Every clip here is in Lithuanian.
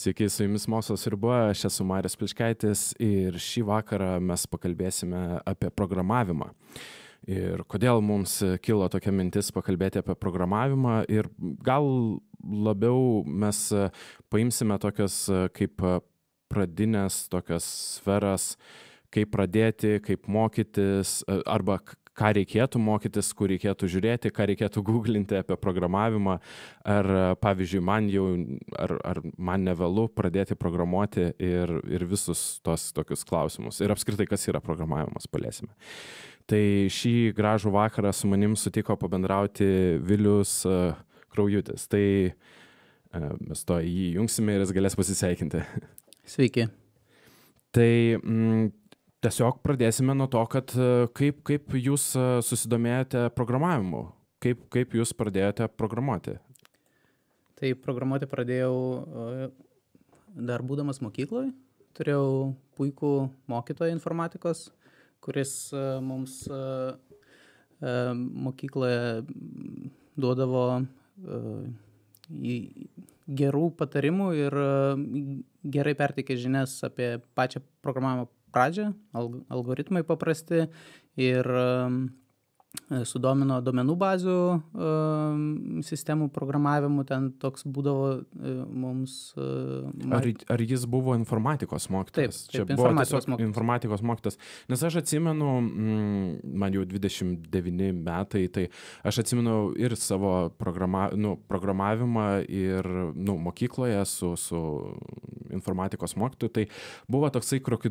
Sveiki, su jumis ir buvo, aš esu Marius Pliškaitis ir šį vakarą mes pakalbėsime apie programavimą. Ir kodėl mums kilo tokia mintis pakalbėti apie programavimą ir gal labiau mes paimsime tokias kaip pradinės tokias sferas, kaip pradėti, kaip mokytis, arba ką reikėtų mokytis, kur reikėtų žiūrėti, ką reikėtų googlinti apie programavimą, ar pavyzdžiui, man jau, ar, ar man nevėlu pradėti programuoti ir, ir visus tos tokius klausimus. Ir apskritai, kas yra programavimas, palėsime. Tai šį gražų vakarą su manim sutiko pabendrauti Vilius uh, Kraujutis. Tai uh, mes to jį jungsime ir jis galės pasisveikinti. Sveiki. Tai mm, tiesiog pradėsime nuo to, kad e, kaip, kaip jūs e, susidomėjote programavimu, kaip, kaip jūs pradėjote programuoti. Tai programuoti pradėjau e, dar būdamas mokykloje. Turėjau puikų mokytoją informatikos, kuris mums mokykloje duodavo gerų patarimų ir gerai perteikė žinias apie pačią programavimo pradžią, algoritmai paprasti ir E, sudomino duomenų bazių um, sistemų programavimu, ten toks būdavo uh, mums. Ar, ar jis buvo informatikos mokytas? Taip, taip Čia buvo tiesiog mokytas. informatikos mokytas. Nes aš atsimenu, mm, man jau 29 metai, tai aš atsimenu ir savo programa, nu, programavimą ir nu, mokykloje su, su informatikos mokytoju, tai buvo toksai krok,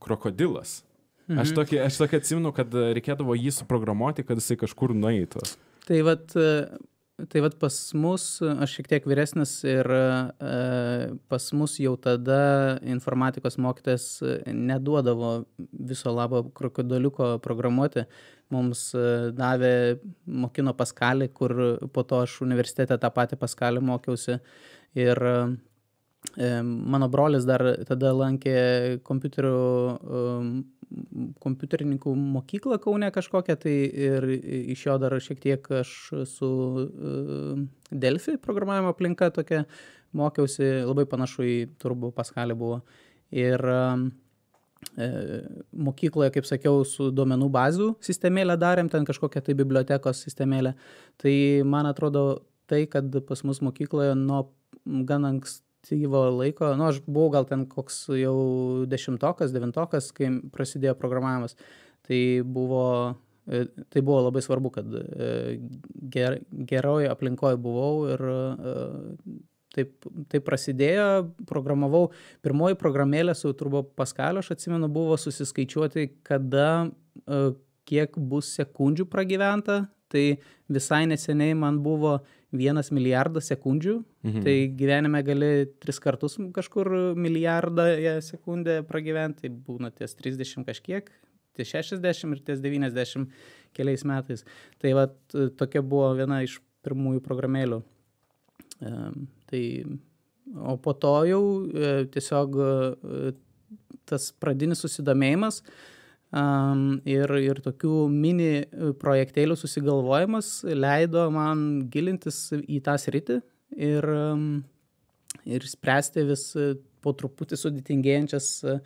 krokodilas Mhm. Aš tokį, aš tokį atsimenu, kad reikėdavo jį suprogramuoti, kad jisai kažkur nueitų. Tai vat, tai vat pas mus, aš šiek tiek vyresnis ir e, pas mus jau tada informatikos mokytas neduodavo viso labo krokodoliuko programuoti. Mums e, davė, mokino paskalį, kur po to aš universitete tą patį paskalį mokiausi. Ir mano brolis dar tada lankė kompiuterių kompiuterininkų mokyklą Kaune kažkokią, tai ir iš jo dar šiek tiek aš su Delphi programavimo aplinka tokia mokiausi, labai panašu į Turbo Paskalį buvo. Ir uh, mokykloje, kaip sakiau, su duomenų bazų sistemėlė darėm, ten kažkokią tai bibliotekos sistemėlę. Tai man atrodo tai, kad pas mus mokykloje nuo gan anksti ankstyvo laiko, nu, aš buvau gal ten koks jau dešimtokas, devintokas, kai prasidėjo programavimas, tai buvo, e, tai buvo labai svarbu, kad e, ger, geroje aplinkoje buvau ir e, taip, taip prasidėjo, programavau. Pirmoji programėlė su Turbo Paskaliu, aš atsimenu, buvo susiskaičiuoti, kada, kiek bus sekundžių pragyventa. Tai visai neseniai man buvo vienas milijardas sekundžių, mhm. tai gyvenime gali tris kartus kažkur milijardą sekundę pragyventi, tai būna ties 30 kažkiek, ties 60 ir ties 90 keliais metais. Tai va tokia buvo viena iš pirmųjų programėlių. E, tai, o po to jau e, tiesiog e, tas pradinis susidomėjimas, e, Um, ir, ir tokių mini projektėlių susigalvojimas leido man gilintis į tą sritį ir, um, ir spręsti vis po truputį sudėtingėjančias uh,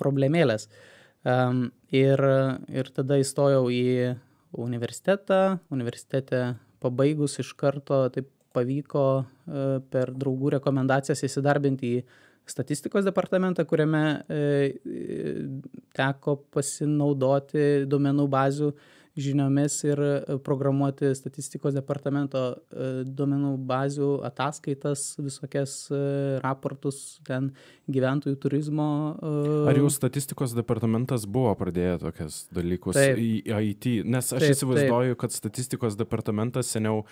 problemėlės. Um, ir, ir tada įstojau į universitetą. Universitete pabaigus iš karto taip pavyko per draugų rekomendacijas įsidarbinti į statistikos departamentą, kuriame e, e, teko pasinaudoti duomenų bazių žiniomis ir programuoti statistikos departamento e, duomenų bazių ataskaitas, visokias raportus, ten gyventojų turizmo. Ar jau statistikos departamentas buvo pradėję tokias dalykus taip. į IT? Nes aš taip, įsivaizduoju, taip. kad statistikos departamentas seniau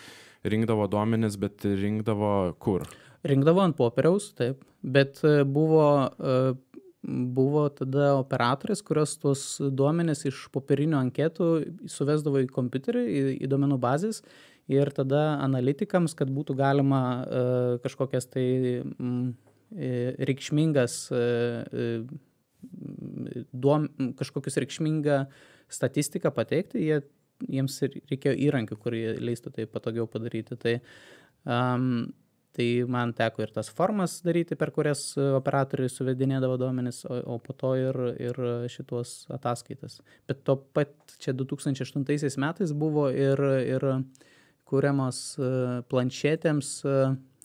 rinkdavo duomenis, bet rinkdavo kur? Rinkdavo ant popieriaus, taip, bet e, buvo, e, buvo tada operatorės, kurios tuos duomenis iš popierinių anketų suvesdavo į kompiuterį, į, į duomenų bazės ir tada analitikams, kad būtų galima e, kažkokias tai reikšmingas duom, kažkokius reikšmingą statistiką pateikti, jie jiems reikėjo įrankių, kurie leistų tai patogiau padaryti. Tai, um, tai man teko ir tas formas daryti, per kurias operatoriai suvedinėdavo duomenis, o, o po to ir, ir šitos ataskaitas. Bet to pat čia 2008 metais buvo ir, ir kuriamos planšetėms,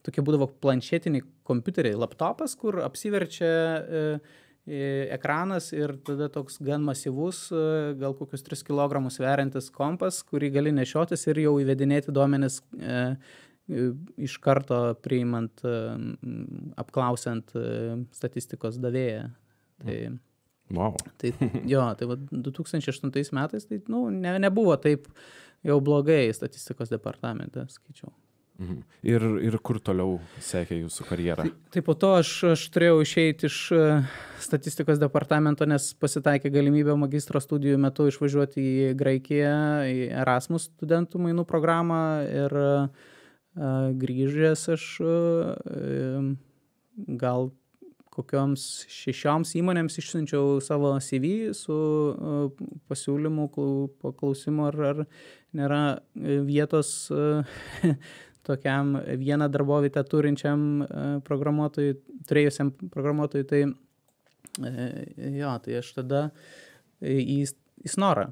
tokie būdavo planšetiniai kompiuteriai, laptopas, kur apsiverčia ekranas ir tada toks gan masyvus, gal kokius 3 kg sveriantis kompas, kurį gali nešiotis ir jau įvedinėti duomenis iš karto priimant, apklausiant statistikos davėją. Tai, wow. tai jo, tai va, 2008 metais tai nu, ne, nebuvo taip jau blogai statistikos departamente, skaičiau. Mhm. Ir, ir kur toliau sekė jūsų karjera? Tai, tai po to aš, aš turėjau išeiti iš statistikos departamento, nes pasitaikė galimybė magistro studijų metu išvažiuoti į Graikiją, į Erasmus studentų mainų programą ir grįžęs aš gal kokioms šešioms įmonėms išsiunčiau savo CV su pasiūlymu, paklausimu, ar, ar nėra vietos tokiam vieną darbovietę turinčiam programuotojui, turėjusiam programuotojui, tai jo, tai aš tada į, į Snorą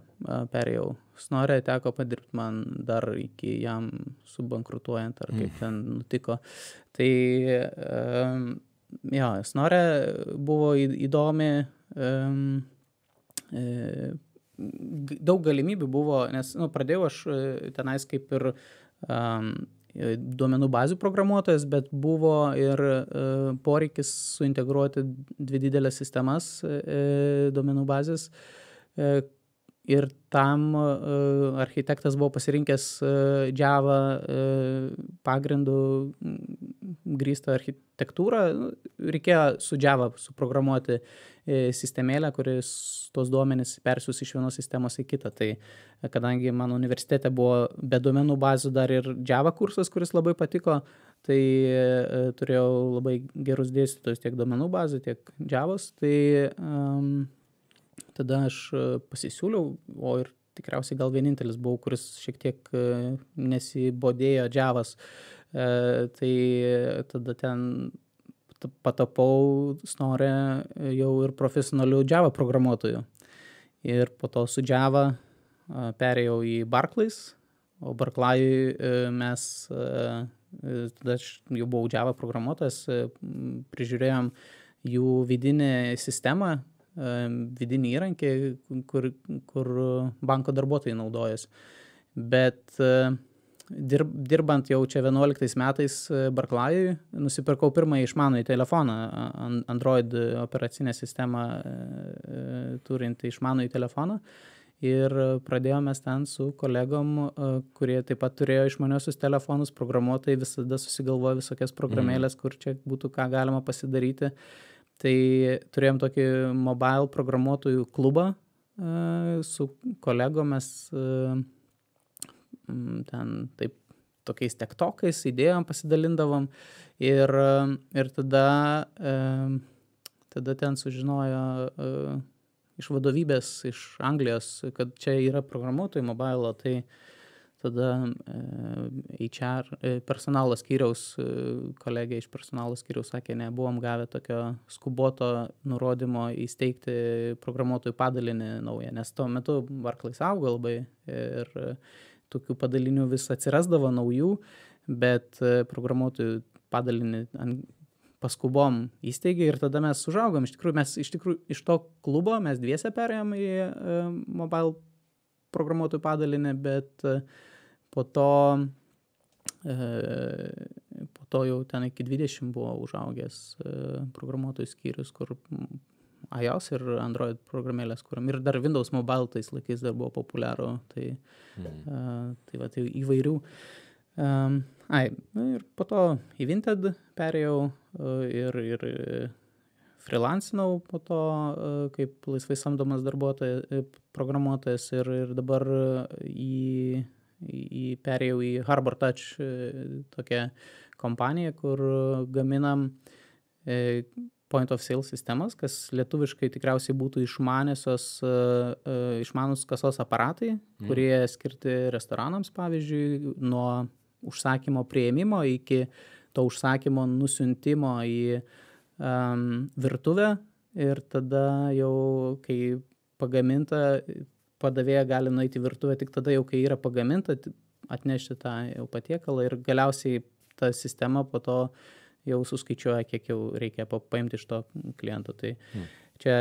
perėjau. Snorė teko padirbti man dar iki jam subankrutuojant, ar kaip ten nutiko. Tai jo, Snorė buvo įdomi, daug galimybių buvo, nes nu, pradėjau aš tenais kaip ir um, duomenų bazių programuotojas, bet buvo ir poreikis suintegruoti dvi didelės sistemas duomenų bazės. Ir tam architektas buvo pasirinkęs Java pagrindų grįstą architektūrą. Reikėjo su Java suprogramuoti sistemėlę, kuris tos duomenys persiūs iš vienos sistemos į kitą. Tai kadangi mano universitete buvo be duomenų bazų dar ir Java kursas, kuris labai patiko, tai turėjau labai gerus dėstytojus tiek duomenų bazų, tiek Javos. Tai um, tada aš pasisiūliau, o ir tikriausiai gal vienintelis buvau, kuris šiek tiek nesibodėjo Javas. Tai tada ten patapau snorė jau ir profesionaliu Java programuotoju. Ir po to su Java perėjau į Barclays, o Barclayui mes, tada aš jau buvau Java programuotojas, prižiūrėjom jų vidinę sistemą, vidinį įrankį, kur, kur banko darbuotojai naudojasi. Bet dirb, dirbant jau čia 11 metais Barklajui, nusipirkau pirmąjį išmanųjį telefoną, Android operacinę sistemą turintį išmanųjį telefoną. Ir pradėjome ten su kolegom, kurie taip pat turėjo išmaniosius telefonus, programuotojai visada susigalvoja visokias programėlės, kur čia būtų ką galima pasidaryti. Tai turėjom tokį mobile programuotojų klubą su kolegomis ten taip tokiais tektokais, idėjom pasidalindavom ir, ir tada, tada ten sužinojo iš vadovybės, iš Anglijos, kad čia yra programuotojų mobilo, tai tada HR personalo skyriaus, kolegė iš personalo skyriaus sakė, nebuvom gavę tokio skuboto nurodymo įsteigti programuotojų padalinį naują, nes tuo metu Barklais augo labai ir tokių padalinių vis atsirasdavo naujų, bet programuotojų padalinį paskubom įsteigė ir tada mes užaugom. Iš tikrųjų, mes iš tikrųjų iš to klubo mes dviese perėjom į mobile programuotojų padalinį, bet po to, po to jau ten iki 20 buvo užaugęs programuotojų skyrius, kur iOS ir Android programėlės kuriam. Ir dar Windows Mobile tais laikais dar buvo populiaru. Tai, mm. uh, tai va, tai įvairių. Um, ai, nu, ir po to į Vinted perėjau uh, ir, ir freelancinau po to uh, kaip laisvai samdomas darbuotojas, programuotojas ir, ir dabar į, į, perėjau į Harbor Touch tokią kompaniją, kur gaminam point of sale sistemas, kas lietuviškai tikriausiai būtų išmaniosios, uh, išmanus kasos aparatai, mm. kurie skirti restoranams, pavyzdžiui, nuo užsakymo prieimimo iki to užsakymo nusiuntimo į um, virtuvę ir tada jau, kai pagaminta, padavėja gali nueiti į virtuvę tik tada jau, kai yra pagaminta, atnešti tą jau patiekalą ir galiausiai ta sistema po to jau suskaičiuoja, kiek jau reikia paimti iš to kliento. Tai hmm. čia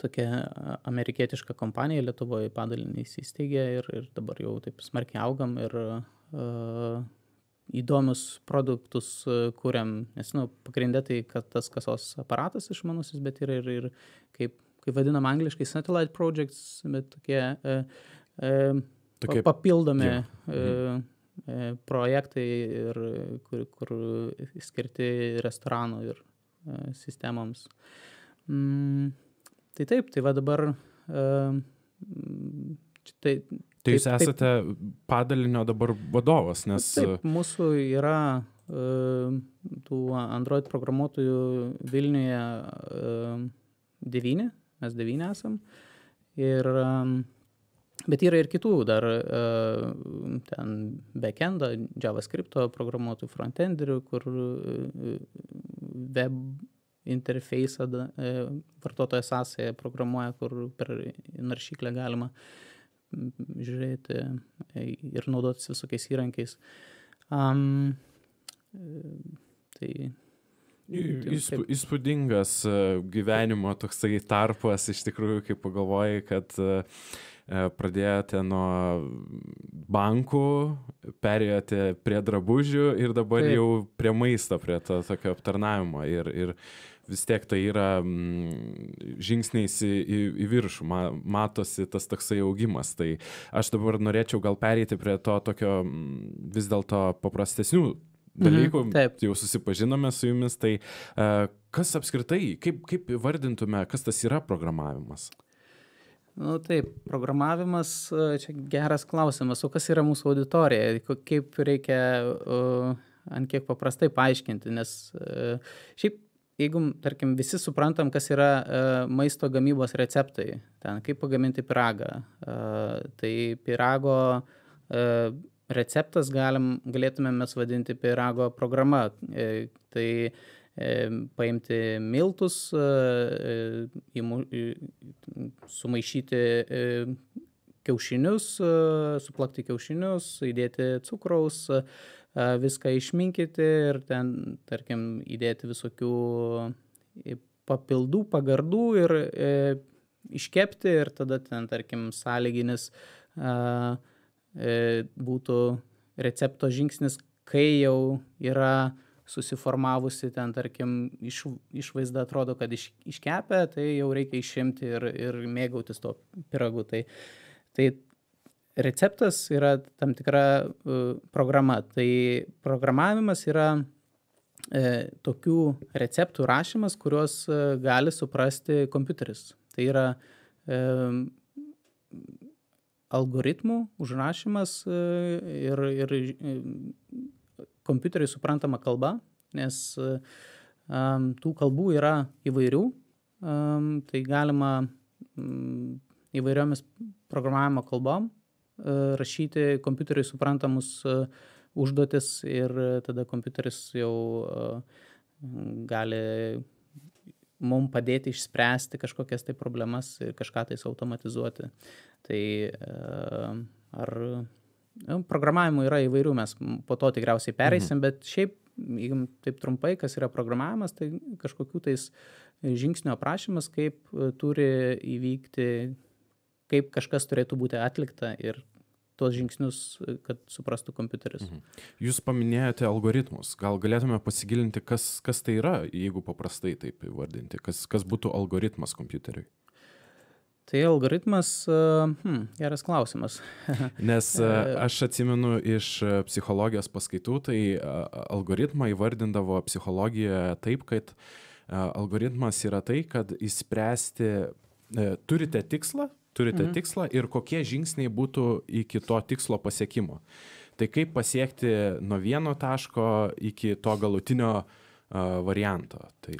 tokia amerikietiška kompanija Lietuvoje padalinį įsisteigė ir, ir dabar jau taip smarkiai augam ir uh, įdomius produktus uh, kuriam, nes, nu, pagrindė tai, kad tas kasos aparatas išmanusis, bet yra ir, ir kaip, kaip vadinam angliškai, satellite projects, bet tokie, uh, uh, tokie papildomi. Yeah. Mhm E, projektai, ir, kur, kur skirti restoranų ir e, sistemoms. Mm, tai taip, tai va dabar. Tai, tai jūs taip, esate taip, padalinio dabar vadovas, nes. Taip, mūsų yra tų Android programuotojų Vilniuje devyni, mes devyni esam. Ir um, Bet yra ir kitų dar uh, ten backendo, JavaScripto programuotojų frontenderių, kur uh, web interfejsą uh, vartotojas sąsąją programuoja, kur per naršyklę galima žiūrėti ir naudotis visokiais įrankiais. Um, tai Įsp, įspūdingas gyvenimo toksai tarpas, iš tikrųjų, kai pagalvojai, kad uh, E, pradėjote nuo bankų, perėjote prie drabužių ir dabar Taip. jau prie maisto, prie to tokio aptarnavimo. Ir, ir vis tiek tai yra žingsniais į, į, į viršų, ma, matosi tas toksai augimas. Tai aš dabar norėčiau gal pereiti prie to tokio vis dėlto paprastesnių dalykų, mhm, taip. jau susipažinome su jumis, tai uh, kas apskritai, kaip, kaip vardintume, kas tas yra programavimas? Nu, taip, programavimas, e, čia geras klausimas, o kas yra mūsų auditorija, kaip reikia uh, ant kiek paprastai paaiškinti, nes uh, šiaip, jeigu, tarkim, visi suprantam, kas yra uh, maisto gamybos receptai, ten kaip pagaminti piragą, uh, tai pirago uh, receptas galim, galėtume mes vadinti pirago programa. Uh, tai uh, paimti miltus, įmu, sumaišyti kiaušinius, suplakti kiaušinius, įdėti cukraus, viską išminkyti ir ten, tarkim, įdėti visokių papildų, pagardų ir e, iškepti ir tada ten, tarkim, sąlyginis e, būtų recepto žingsnis, kai jau yra susiformavusi ten, tarkim, iš, išvaizda atrodo, kad iš, iškepę, tai jau reikia išimti ir, ir mėgautis to piragu. Tai, tai receptas yra tam tikra uh, programa. Tai programavimas yra e, tokių receptų rašymas, kuriuos e, gali suprasti kompiuteris. Tai yra e, algoritmų užrašymas e, ir, ir e, kompiuteriui suprantama kalba, nes um, tų kalbų yra įvairių, tai galima um, įvairiomis programavimo kalbom rašyti kompiuteriui suprantamus užduotis ir tada kompiuteris jau gali mums padėti išspręsti kažkokias tai problemas ir kažką tais automatizuoti. Tai ar Nu, programavimų yra įvairių, mes po to tikriausiai pereisim, mhm. bet šiaip, jeigu taip trumpai, kas yra programavimas, tai kažkokių tais žingsnių aprašymas, kaip e, turi įvykti, kaip kažkas turėtų būti atlikta ir tuos žingsnius, e, kad suprastų kompiuteris. Mhm. Jūs paminėjote algoritmus. Gal galėtume pasigilinti, kas, kas tai yra, jeigu paprastai taip įvardinti, kas, kas būtų algoritmas kompiuteriui? Tai algoritmas, hmm, geras klausimas. Nes aš atsimenu iš psichologijos paskaitų, tai algoritmą įvardindavo psichologijoje taip, kad algoritmas yra tai, kad įspręsti, e, turite tikslą, turite mhm. tikslą ir kokie žingsniai būtų iki to tikslo pasiekimo. Tai kaip pasiekti nuo vieno taško iki to galutinio uh, varianto. Tai...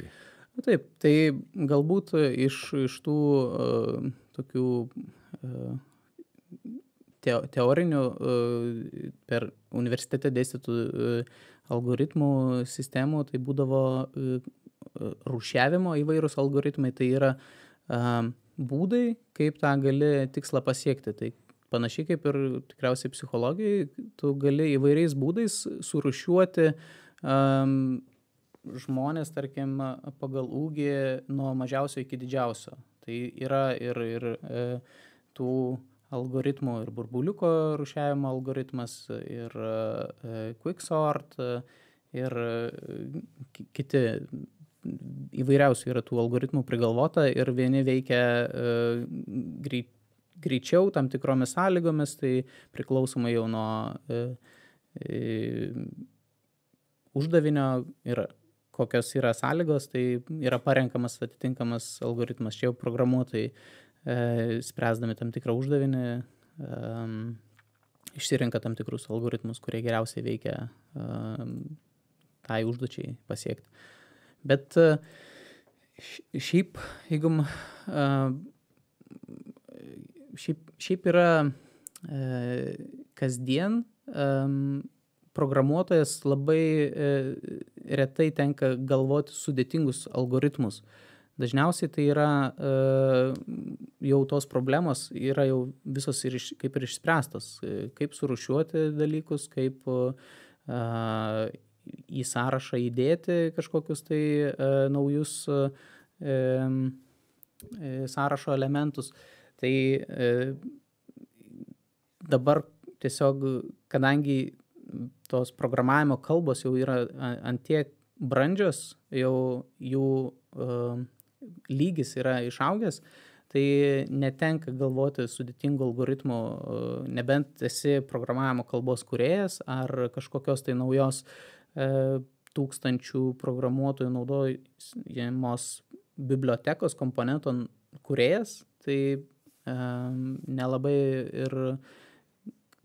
Taip, tai galbūt iš, iš tų uh, tokių uh, te, teorinių uh, per universitete dėstytų uh, algoritmų sistemų, tai būdavo uh, rūšiavimo įvairūs algoritmai, tai yra uh, būdai, kaip tą gali tikslą pasiekti. Tai panašiai kaip ir tikriausiai psichologijai, tu gali įvairiais būdais surušiuoti um, žmonės, tarkim, pagal ūgį nuo mažiausio iki didžiausio. Tai yra ir, ir e, tų algoritmų, ir burbuliuko rušiavimo algoritmas, ir e, quicksort, ir e, kiti įvairiausių yra tų algoritmų prigalvota ir vieni veikia e, greit, greičiau tam tikromis sąlygomis, tai priklausomai jau nuo e, e, uždavinio ir kokios yra sąlygos, tai yra parenkamas atitinkamas algoritmas. Čia jau programuotojai e, spręsdami tam tikrą uždavinį išsirenka tam tikrus algoritmus, kurie geriausiai veikia tai užduočiai pasiekti. Bet e, šiaip, jeigu e, šiaip, šiaip yra e, kasdien programuotojas labai retai tenka galvoti sudėtingus algoritmus. Dažniausiai tai yra jau tos problemos yra jau visos ir iš, kaip ir išspręstos. Kaip surušiuoti dalykus, kaip į sąrašą įdėti kažkokius tai e, naujus e, e, sąrašo elementus. Tai dabar tiesiog, kadangi tos programavimo kalbos jau yra ant tiek brandžios, jau jų lygis yra išaugęs, tai netenka galvoti sudėtingų algoritmų, nebent esi programavimo kalbos kuriejas ar kažkokios tai naujos uh, tūkstančių programuotojų naudojamos bibliotekos komponento kuriejas, tai e, nelabai ir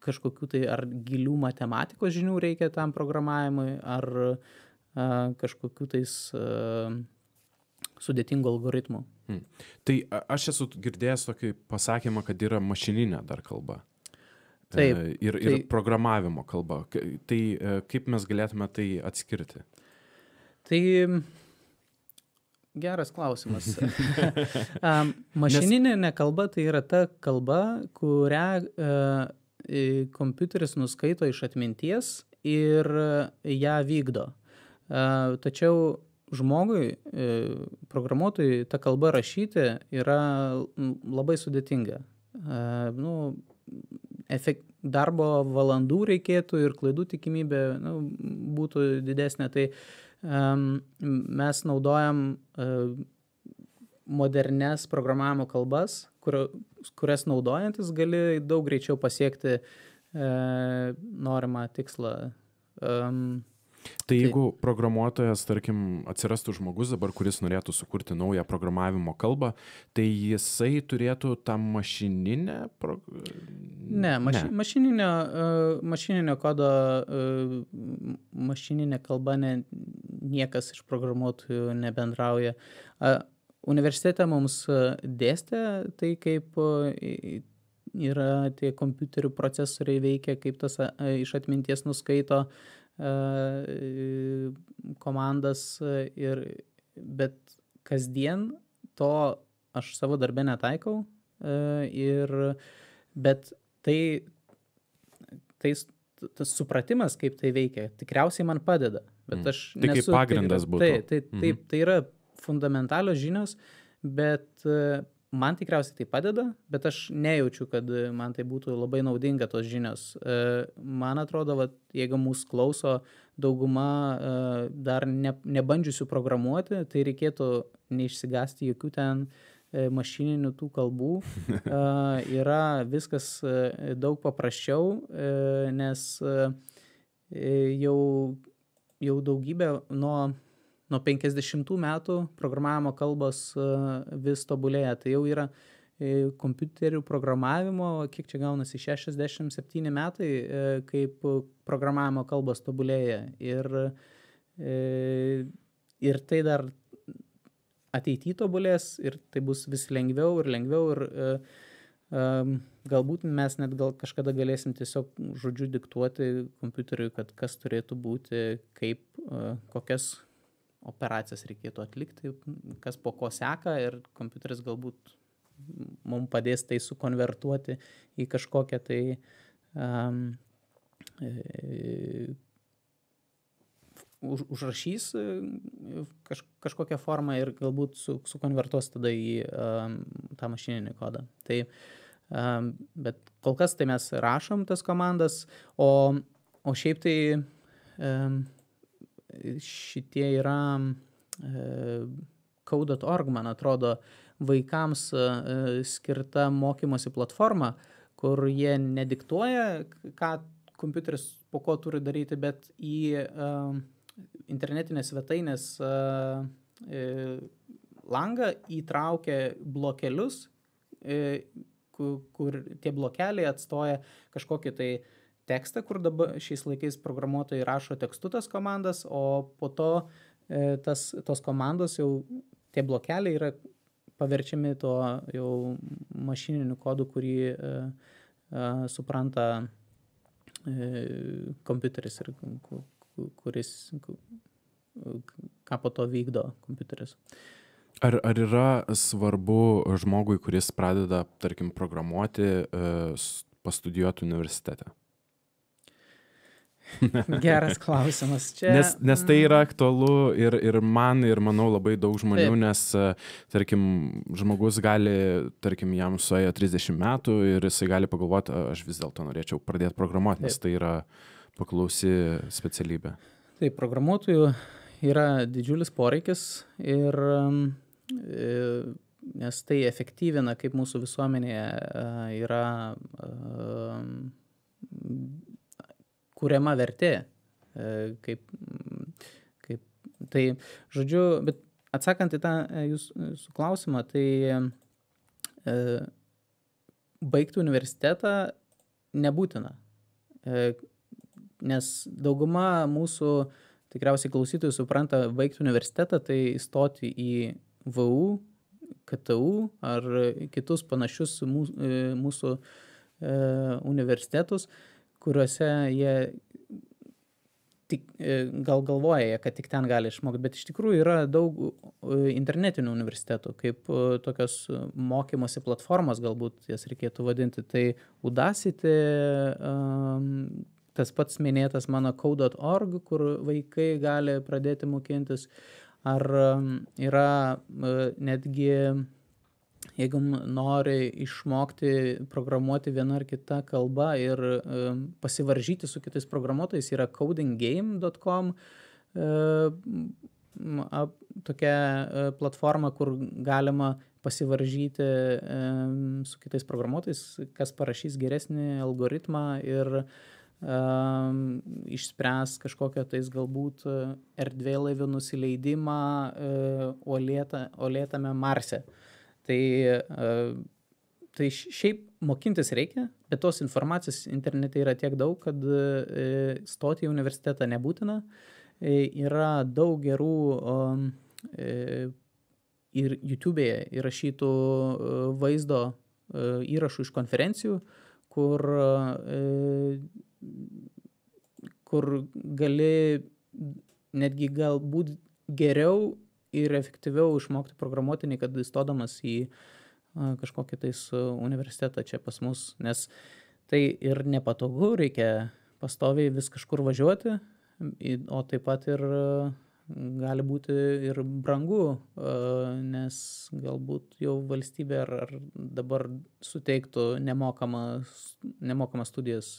kažkokių tai ar gilių matematikos žinių reikia tam programavimui, ar a, e, kažkokių tais a, sudėtingų algoritmų. Hmm. Tai aš esu girdėjęs tokį pasakymą, kad yra mašininė dar kalba. Taip. E, ir, ir tai, programavimo kalba. Tai e, kaip mes galėtume tai atskirti? Tai geras klausimas. Mašininė kalba tai yra ta kalba, kurią e, kompiuteris nuskaito iš atminties ir ją vykdo. Tačiau žmogui, programuotojui, ta kalba rašyti yra labai sudėtinga. Nu, efekt, darbo valandų reikėtų ir klaidų tikimybė nu, būtų didesnė. Tai um, mes naudojam uh, modernes programavimo kalbas, kur, kurias naudojantis gali daug greičiau pasiekti uh, norimą tikslą. Um, Tai jeigu programuotojas, tarkim, atsirastų žmogus dabar, kuris norėtų sukurti naują programavimo kalbą, tai jisai turėtų tą mašininę... Pro... Ne, maši, ne. Mašininio, uh, mašininio kodo, uh, mašininė kalba ne, niekas iš programuotojų nebendrauja. Uh, universitete mums dėstė tai, kaip yra tie kompiuterių procesoriai veikia, kaip tas iš atminties nuskaito uh, E, komandas ir bet kasdien to aš savo darbę netaikau e, ir bet tai, tai tas supratimas, kaip tai veikia, tikriausiai man padeda. Bet mm. aš tai nesu, kaip pagrindas būtų. Tai, tai, taip, mhm. tai yra fundamentalios žinios, bet man tikriausiai tai padeda, bet aš nejaučiu, kad man tai būtų labai naudinga tos žinios. E, man atrodo, kad jeigu mūsų klauso dauguma e, dar ne, nebandžiusių programuoti, tai reikėtų neišsigasti jokių ten e, mašininių tų kalbų. Yra viskas daug paprasčiau, nes jau, jau daugybę nuo nuo 50 metų programavimo kalbos e, vis tobulėja. Tai jau yra e, kompiuterių programavimo, kiek čia gaunasi, 67 metai, e, kaip programavimo kalbos tobulėja. Ir, ir tai dar ateityje tobulės ir tai bus vis lengviau ir lengviau ir galbūt mes net gal kažkada galėsim tiesiog žodžiu diktuoti kompiuteriui, kad kas turėtų būti, kaip, kokias operacijas reikėtų atlikti, kas po ko seka ir kompiuteris galbūt mums padės tai sukonvertuoti į kažkokią tai um, e, už, užrašys e, kaž, kažkokią formą ir galbūt su, sukonvertuos tada į um, tą mašininį kodą. Tai, um, bet kol kas tai mes rašom tas komandas, o, o šiaip tai um, šitie yra uh, code.org, man atrodo, vaikams uh, skirta mokymosi platforma, kur jie nediktuoja, ką kompiuteris po ko turi daryti, bet į uh, internetinės svetainės uh, langą įtraukia blokelius, kur, tie blokeliai atstoja kažkokį tai tekstą, kur dabar šiais laikais programuotojai rašo tekstutas komandas, o po to tas, tos komandos jau tie blokeliai yra paverčiami to jau mašininiu kodu, kurį uh, uh, supranta uh, kompiuteris ir kuris, ką po to vykdo kompiuteris. Ar, ar yra svarbu žmogui, kuris pradeda, tarkim, programuoti, pastudijuoti universitete? Geras klausimas. Čia... Nes, nes tai yra aktualu ir, ir man, ir manau labai daug žmonių, Taip. nes, tarkim, žmogus gali, tarkim, jam suėjo 30 metų ir jisai gali pagalvoti, aš vis dėlto norėčiau pradėti programuoti, nes Taip. tai yra paklausi specialybė. Taip, programuotojų yra didžiulis poreikis ir e, nes tai efektyvina, kaip mūsų visuomenėje yra kuriama vertė. E, kaip, kaip, tai, žodžiu, bet atsakant į tą e, jūsų klausimą, tai e, baigti universitetą nebūtina. E, nes dauguma mūsų tikriausiai klausytojų supranta, baigti universitetą tai įstoti į VU, KTU ar kitus panašius mūsų, e, mūsų e, universitetus, kuriuose jie tik, e, gal galvoja, kad tik ten gali išmokti, bet iš tikrųjų yra daug e, internetinių universitetų, kaip e, tokios mokymosi platformos galbūt jas reikėtų vadinti. Tai Udacity, tas pats minėtas mano code.org, kur vaikai gali pradėti mokintis, ar yra netgi jeigu nori išmokti programuoti viena ar kita kalba ir pasivaržyti su kitais programuotojais, yra codinggame.com tokia e, platforma, kur galima pasivaržyti su kitais programuotojais, kas parašys geresnį algoritmą ir išspręs kažkokią tais galbūt erdvėlaivių nusileidimą uolėta, uolėtame Marse. Uh, Tai, e, tai šiaip mokintis reikia, bet tos informacijos internete yra tiek daug, kad e, stoti į universitetą nebūtina. E, yra daug gerų ir YouTube'e įrašytų vaizdo įrašų iš konferencijų, kur, kur gali netgi galbūt geriau ir efektyviau išmokti programuoti, nei kad įstodamas į kažkokį tais universitetą čia pas mus, nes tai ir nepatogu, reikia pastoviai vis kažkur važiuoti, o taip pat ir gali būti ir brangu, nes galbūt jau valstybė ar, ar dabar suteiktų nemokamas, nemokamas studijas,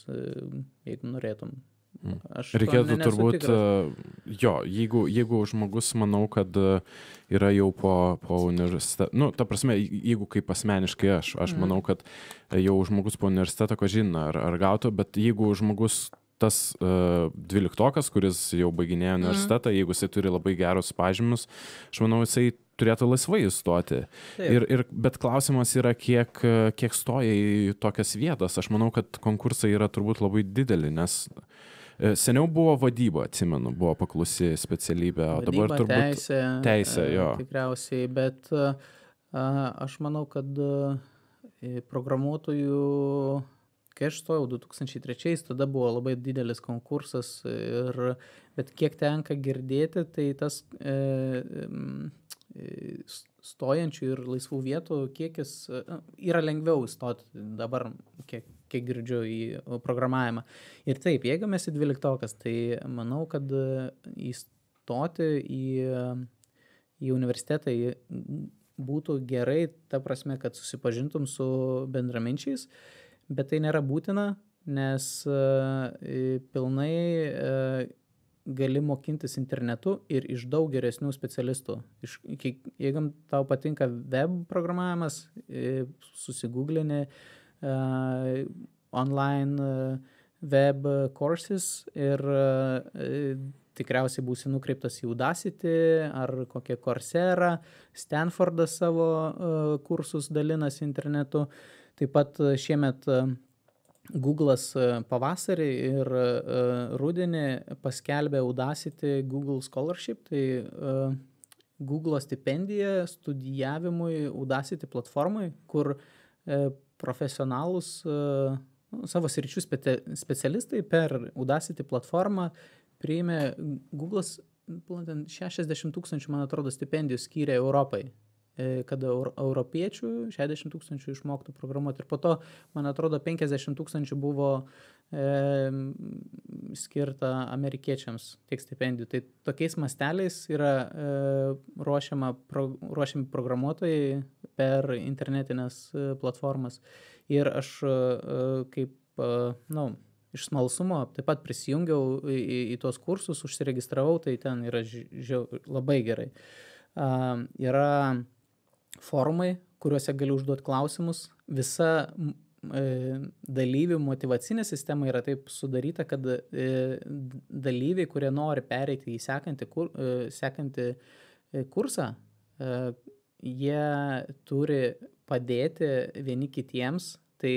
jeigu norėtum. Aš Reikėtų turbūt, e, jo, jeigu, jeigu žmogus, manau, kad e, yra jau po, po universiteto, nu, ta prasme, jeigu kaip asmeniškai aš, aš mm. manau, kad jau žmogus po universiteto, ko žino, ar, ar gautų, bet jeigu žmogus tas uh, dvyliktokas, kuris jau baiginėjo mhm. universitetą, mm. jeigu jisai turi labai gerus pažymius, aš manau, jisai turėtų laisvai įstoti. Ir, ir, bet klausimas yra, kiek, kiek stoja į tokias vietas. Aš manau, kad konkursai yra turbūt labai dideli, nes uh, E, seniau buvo vadyba, atsimenu, buvo paklusi specialybė, o dabar Vadyba, turbūt teisė, teisė, e, jo. Tikriausiai, bet a, aš manau, kad programuotojų, kai aš stojau 2003, tada buvo labai didelis konkursas, ir, bet kiek tenka girdėti, tai tas e, e, stojančių ir laisvų vietų kiekis e, yra lengviau įstoti dabar, kiek, kiek girdžiu į programavimą. Ir taip, jeigu mes į dvyliktokas, tai manau, kad įstoti į, į universitetą būtų gerai, ta prasme, kad susipažintum su bendraminčiais, bet tai nėra būtina, nes e, pilnai e, gali mokintis internetu ir iš daug geresnių specialistų. Iš, jeigu tau patinka web programavimas, e, susigūglini online web courses ir tikriausiai būsi nukreiptas į Udacity ar kokią Coursera, Stanfordas savo kursus dalinasi internetu. Taip pat šiemet Google'as pavasarį ir rudenį paskelbė Udacity Google Scholarship, tai Google stipendija studijavimui Udacity platformai, kur profesionalūs savo sričių specialistai per Udacity platformą priėmė Google'as 60 tūkstančių, man atrodo, stipendijų skyrė Europai, kad europiečių 60 tūkstančių išmoktų programuoti. Ir po to, man atrodo, 50 tūkstančių buvo e, skirta amerikiečiams tiek stipendijų. Tai tokiais masteliais yra e, ruošiama, pro, ruošiami programuotojai per internetinės platformas. Ir aš e, kaip, e, na, nu, iš smalsumo taip pat prisijungiau į, į, į tuos kursus, užsiregistravau, tai ten yra žiau, labai gerai. Uh, yra forumai, kuriuose gali užduoti klausimus. Visa e, dalyvių motivacinė sistema yra taip sudaryta, kad e, dalyviai, kurie nori pereiti į sekantį, kur, e, sekantį kursą, jie turi padėti vieni kitiems, tai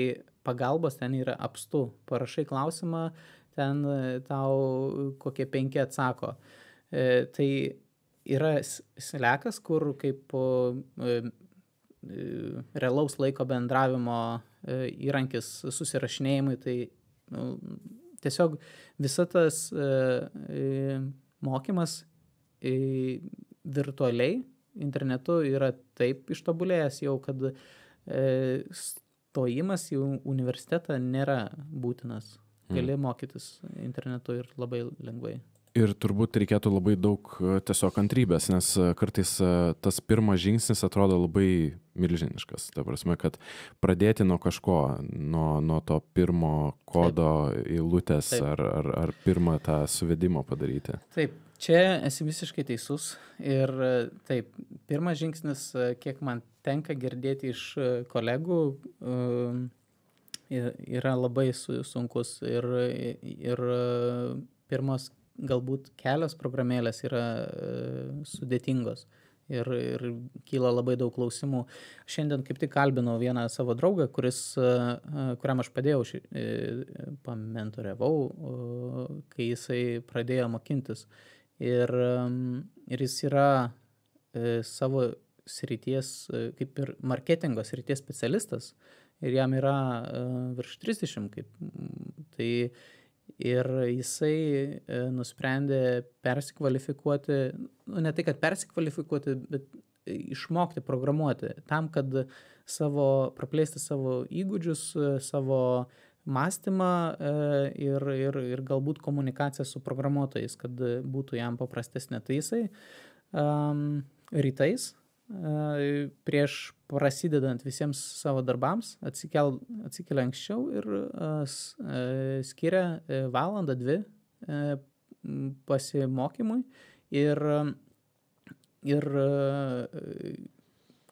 pagalbos ten yra apstu. Parašai klausimą, ten tau kokie penki atsako. Tai yra slekas, kur kaip e, e, realaus laiko bendravimo e, įrankis susirašinėjimui, tai nu, tiesiog visa tas mokymas virtualiai internetu yra taip ištobulėjęs jau, kad stojimas į universitetą nėra būtinas. Gali hmm. mokytis internetu ir labai lengvai. Ir turbūt reikėtų labai daug e, tiesiog kantrybės, nes e, kartais e, tas pirmas žingsnis atrodo labai milžiniškas. Ta prasme, kad pradėti nuo kažko, nuo, nuo to pirmo kodo eilutės ar, ar, ar pirmą tą suvedimą padaryti. Taip, čia esi visiškai teisus. Ir taip, pirmas žingsnis, kiek man tenka girdėti iš kolegų, yra labai sunkus. Ir, ir pirmos galbūt kelios programėlės yra e, sudėtingos ir, ir kyla labai daug klausimų. Šiandien kaip tik kalbinau vieną savo draugą, kuris, e, e, kuriam aš padėjau, pamentoriavau, kai jisai pradėjo mokintis. Ir, ir jis yra savo srities, kaip ir marketingo srities specialistas ir jam yra virš 30, kaip, tai ir jisai e, nusprendė persikvalifikuoti, nu, ne tai, kad persikvalifikuoti, bet išmokti programuoti, tam, kad savo, praplėsti savo įgūdžius, savo mąstymą e, ir, ir, ir galbūt komunikaciją su programuotojais, kad būtų jam paprastesnė. Tai jisai um, rytais prieš prasidedant visiems savo darbams atsikel, atsikelia anksčiau ir skiria e, valandą, dvi e, pasimokymui ir, ir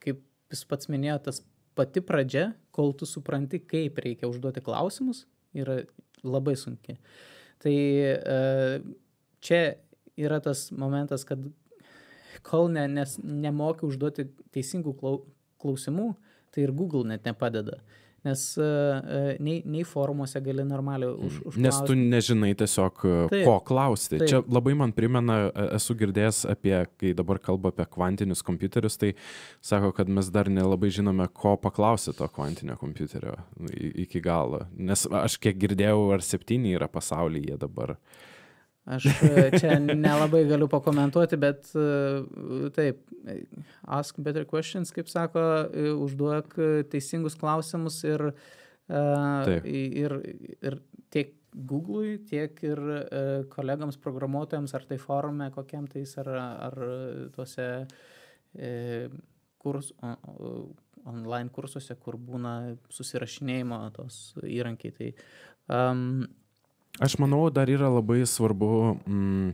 kaip jis pats minėjo, tas pati pradžia, kol tu supranti, kaip reikia užduoti klausimus, yra labai sunki. Tai čia yra tas momentas, kad kol ne, nes nemoki užduoti teisingų klausimų, tai ir Google net nepadeda. nes uh, nei, nei forumuose gali normaliai už, užklausti. Nes tu nežinai tiesiog, taip, ko klausti. Taip. Čia labai man primena, esu girdėjęs apie, kai dabar kalba apie kvantinius kompiuterius, tai sako, kad mes dar nelabai žinome, ko paklausyti to kvantinio kompiuterio iki galo. Nes aš kiek girdėjau, ar septyni yra pasaulyje dabar. Aš e, čia nelabai galiu pakomentuoti, bet e, taip, ask better questions, kaip sako, e, užduok teisingus klausimus ir, taip. ir, ir tiek Google'ui, tiek ir kolegams programuotojams, ar tai forume kokiam tais, ar, ar tuose kurs, online kursuose, kur būna susirašinėjimo tos įrankiai. Tai, um, Aš manau, dar yra labai svarbu mm,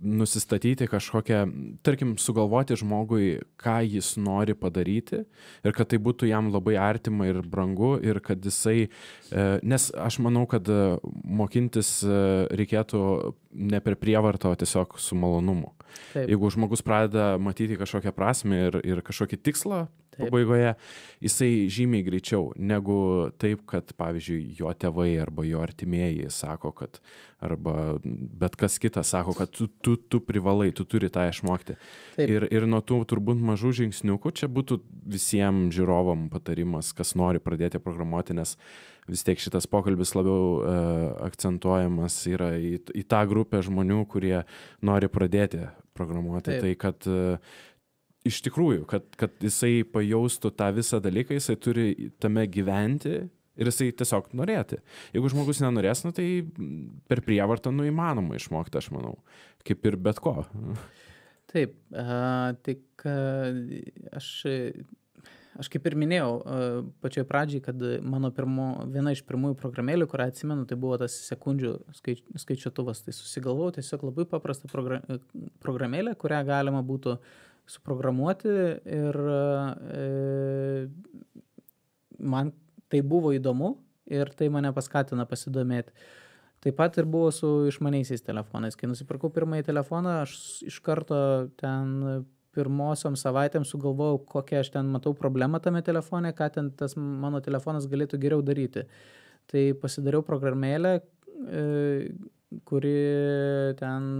nusistatyti kažkokią, tarkim, sugalvoti žmogui, ką jis nori padaryti ir kad tai būtų jam labai artima ir brangu ir kad jisai, e, nes aš manau, kad e, mokintis e, reikėtų ne per prievartą, o tiesiog su malonumu. Taip. Jeigu žmogus pradeda matyti kažkokią prasme ir, ir kažkokį tikslą. Pabaigoje, jisai žymiai greičiau negu taip, kad, pavyzdžiui, jo tėvai arba jo artimieji sako, kad, arba bet kas kitas sako, kad tu, tu, tu privalai, tu turi tą išmokti. Taip. Ir, ir nuo tų turbūt mažų žingsniukų čia būtų visiems žiūrovam patarimas, kas nori pradėti programuoti, nes vis tiek šitas pokalbis labiau uh, akcentuojamas yra į, į tą grupę žmonių, kurie nori pradėti programuoti. Taip. Tai kad uh, iš tikrųjų, kad, kad jisai pajaustų tą visą dalyką, jisai turi tame gyventi ir jisai tiesiog norėti. Jeigu žmogus nenorės, nu, tai per prievartą nu įmanoma išmokti, aš manau, kaip ir bet ko. Taip, uh, tik uh, aš, aš kaip ir minėjau uh, pačioj pradžiai, kad mano pirmo, viena iš pirmųjų programėlių, kurią atsimenu, tai buvo tas sekundžių skaič, skaičiuotuvas. Tai susigalvojau tiesiog labai paprastą progra, programėlę, kurią galima būtų uh, suprogramuoti ir e, man tai buvo įdomu ir tai mane paskatino pasidomėti. Taip pat ir buvo su išmaniaisiais telefonais. Kai nusipirkau pirmąjį telefoną, aš iš karto ten pirmosiom savaitėm sugalvojau, kokią aš ten matau problemą tame telefone, ką ten tas mano telefonas galėtų geriau daryti. Tai pasidariau programėlę, e, kuri ten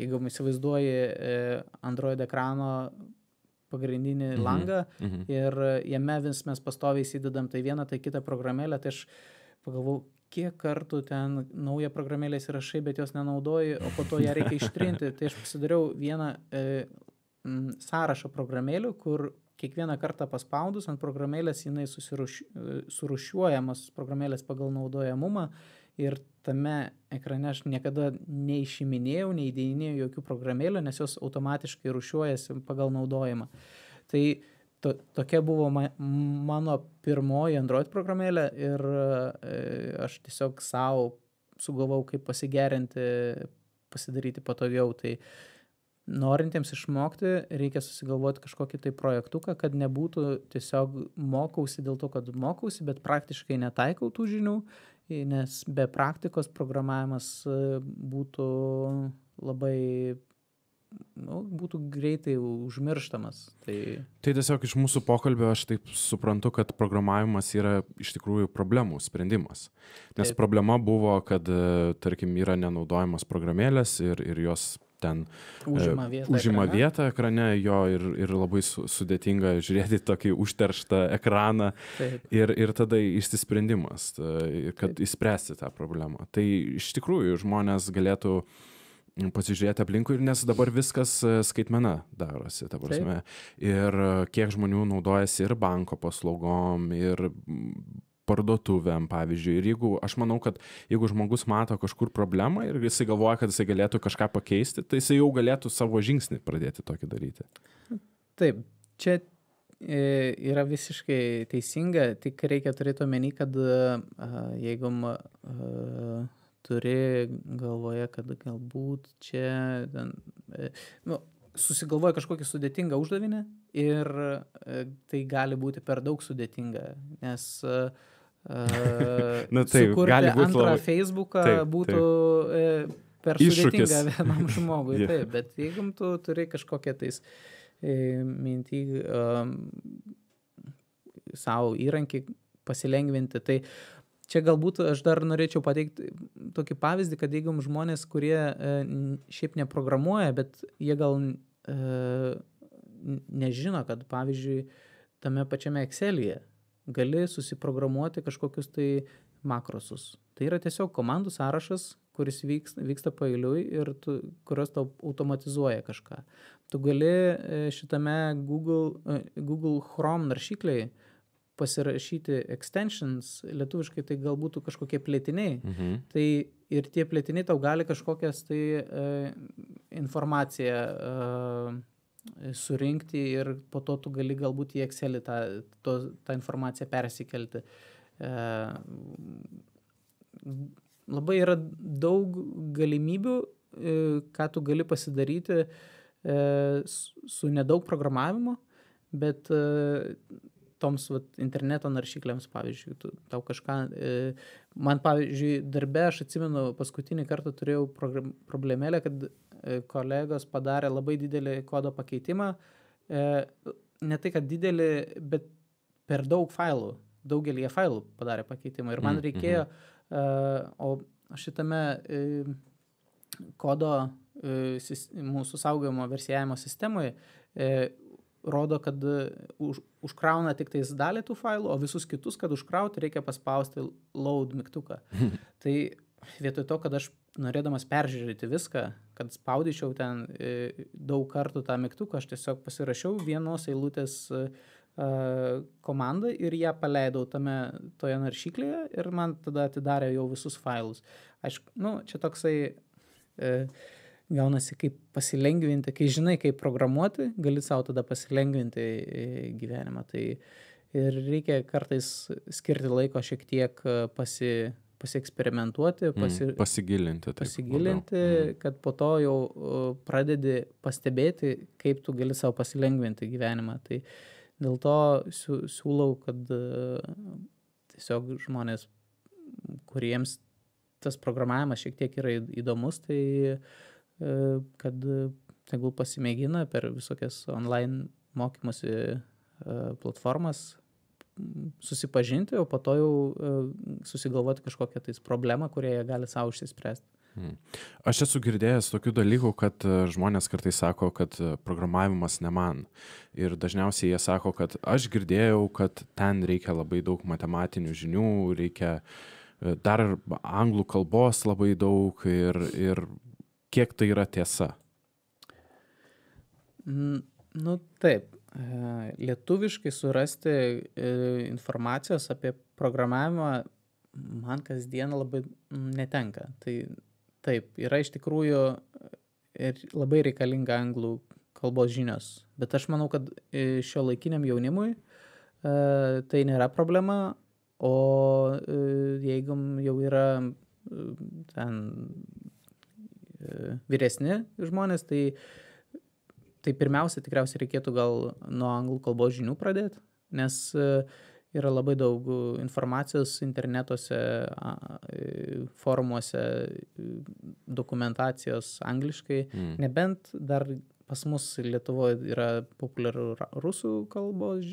jeigu įsivaizduoji e, Android ekrano pagrindinį mhm. langą mhm. ir jame vis mes pastoviai įsidedam tai vieną, tai kitą programėlę, tai aš pagalvojau, kiek kartų ten naują programėlę įsirašai, bet jos nenaudoji, o po to ją reikia ištrinti. Tai aš pasidariau vieną e, m, sąrašą programėlių, kur kiekvieną kartą paspaudus ant programėlės jinai e, surušiuojamas programėlės pagal naudojamumą ir tame ekrane aš niekada neišiminėjau, neįdėjinėjau jokių programėlių, nes jos automatiškai rušiuojasi pagal naudojimą. Tai to, tokia buvo ma, mano pirmoji Android programėlė ir e, aš tiesiog savo sugalvau, kaip pasigerinti, pasidaryti patogiau. Tai norintiems išmokti, reikia susigalvoti kažkokį tai projektuką, kad nebūtų tiesiog mokausi dėl to, kad mokausi, bet praktiškai netaikau tų žinių nes be praktikos programavimas e, būtų labai nu, būtų greitai užmirštamas. Tai... tai tiesiog iš mūsų pokalbio aš taip suprantu, kad programavimas yra iš tikrųjų problemų sprendimas. Nes taip. problema buvo, kad, e, tarkim, yra nenaudojamos programėlės ir, ir jos ten užima vietą, užima ekrane. vietą ekrane jo ir, ir labai su, sudėtinga žiūrėti tokį užterštą ekraną Taip. ir, ir tada išsisprendimas, kad Taip. įspręsti tą problemą. Tai iš tikrųjų žmonės galėtų pasižiūrėti aplinkui, nes dabar viskas e, skaitmena darosi, ta prasme. Taip. Ir kiek žmonių naudojasi ir banko paslaugom, ir parduotuvėm pavyzdžiui. Ir jeigu aš manau kad jeigu žmogus mato kažkur problemą ir jisai galvoja kad jisai galėtų kažką pakeisti tai jisai jau galėtų savo žingsnį pradėti tokį daryti. Taip čia e, yra visiškai teisinga tik reikia turėti omeny kad jeigu turi galvoje kad galbūt čia ten e, nu susigalvoja kažkokį sudėtingą uždavinį ir e, tai gali būti per daug sudėtinga nes uh, Na taip, gali būti antrą labai... Facebooką taip, būtų taip. E, per sudėtinga vienam žmogui. yeah. Taip, bet jeigu tu turi kažkokią tais e, mintį, um, savo įrankį, pasilengvinti. Tai čia galbūt aš dar norėčiau pateikti tokį pavyzdį, kad jeigu žmonės, kurie e, šiaip neprogramuoja, bet jie gal e, nežino, kad pavyzdžiui tame pačiame Excel'yje gali susiprogramuoti kažkokius tai makrosus. Tai yra tiesiog komandų sąrašas, kuris vyksta, vyksta pailiui ir tu, kurios tau automatizuoja kažką. Tu gali e, šitame Google, e, Google Chrome naršykliai pasirašyti extensions, lietuviškai tai galbūt kažkokie plėtiniai. Mhm. Tai ir tie plėtiniai tau gali kažkokias tai e, informaciją e, surinkti ir po to tu gali galbūt į Excelį tą, to, tą informaciją persikelti. E, labai yra daug galimybių, e, ką tu gali pasidaryti e, su nedaug programavimo, bet e, toms vat, interneto naršyklėms, pavyzdžiui, tu, tau kažką, man, pavyzdžiui, darbe aš atsimenu, paskutinį kartą turėjau problemėlę, kad kolegos padarė labai didelį kodo pakeitimą, ne tai, kad didelį, bet per daug failų, daugelį failų padarė pakeitimą. Ir man mm, reikėjo mm -hmm O šitame e, kodo e, mūsų saugojimo versijavimo sistemoje rodo, kad už, užkrauna tik tais dalį tų failų, o visus kitus, kad užkrauti, reikia paspausti load mygtuką. tai vietoj to, kad aš norėdamas peržiūrėti viską, kad spaudyčiau ten daug kartų tą mygtuką, aš tiesiog pasirašiau vienos eilutės komandą ir ją paleidau tame toje naršyklėje ir man tada atidarė jau visus failus. Aišku, nu, čia toksai e, gaunasi kaip pasilengvinti, kai žinai, kaip programuoti, gali savo tada pasilengvinti e, gyvenimą. Tai ir reikia kartais skirti laiko šiek tiek e, pasi, pasieksperimentuoti, mm, pasi, mm, pasigilinti. Taip, pasigilinti, mm. kad po to jau pradedi pastebėti, kaip tu gali savo pasilengvinti gyvenimą. Tai, Dėl to siūlau, kad e, tiesiog žmonės, kuriems tas programavimas šiek tiek yra įdomus, tai e, kad tegul pasimėgina per visokias online mokymosi e, platformas susipažinti, o po to jau susigalvoti kažkokią tais problemą, kurią jie gali savo išsispręsti. Hmm. Aš esu girdėjęs tokių dalykų, kad e, žmonės kartais sako, kad e, programavimas ne man. Ir dažniausiai jie sako, kad aš girdėjau, kad ten reikia labai daug matematinių žinių, reikia e, dar anglų kalbos labai daug ir, ir kiek tai yra tiesa. Nu taip, lietuviškai surasti informacijos apie programavimą man kasdien labai netenka. Tai Taip, yra iš tikrųjų ir labai reikalinga anglų kalbos žinios. Bet aš manau, kad e, šio laikiniam jaunimui e, tai nėra problema, o e, jeigu jau yra ten vyresni žmonės, tai, tai pirmiausia tikriausiai reikėtų gal nuo anglų kalbos žinių pradėti, nes uh, yra labai daug informacijos internetuose, forumuose, dokumentacijos angliškai, mm. nebent dar pas mus Lietuvoje yra populiaru rusų, kalbos,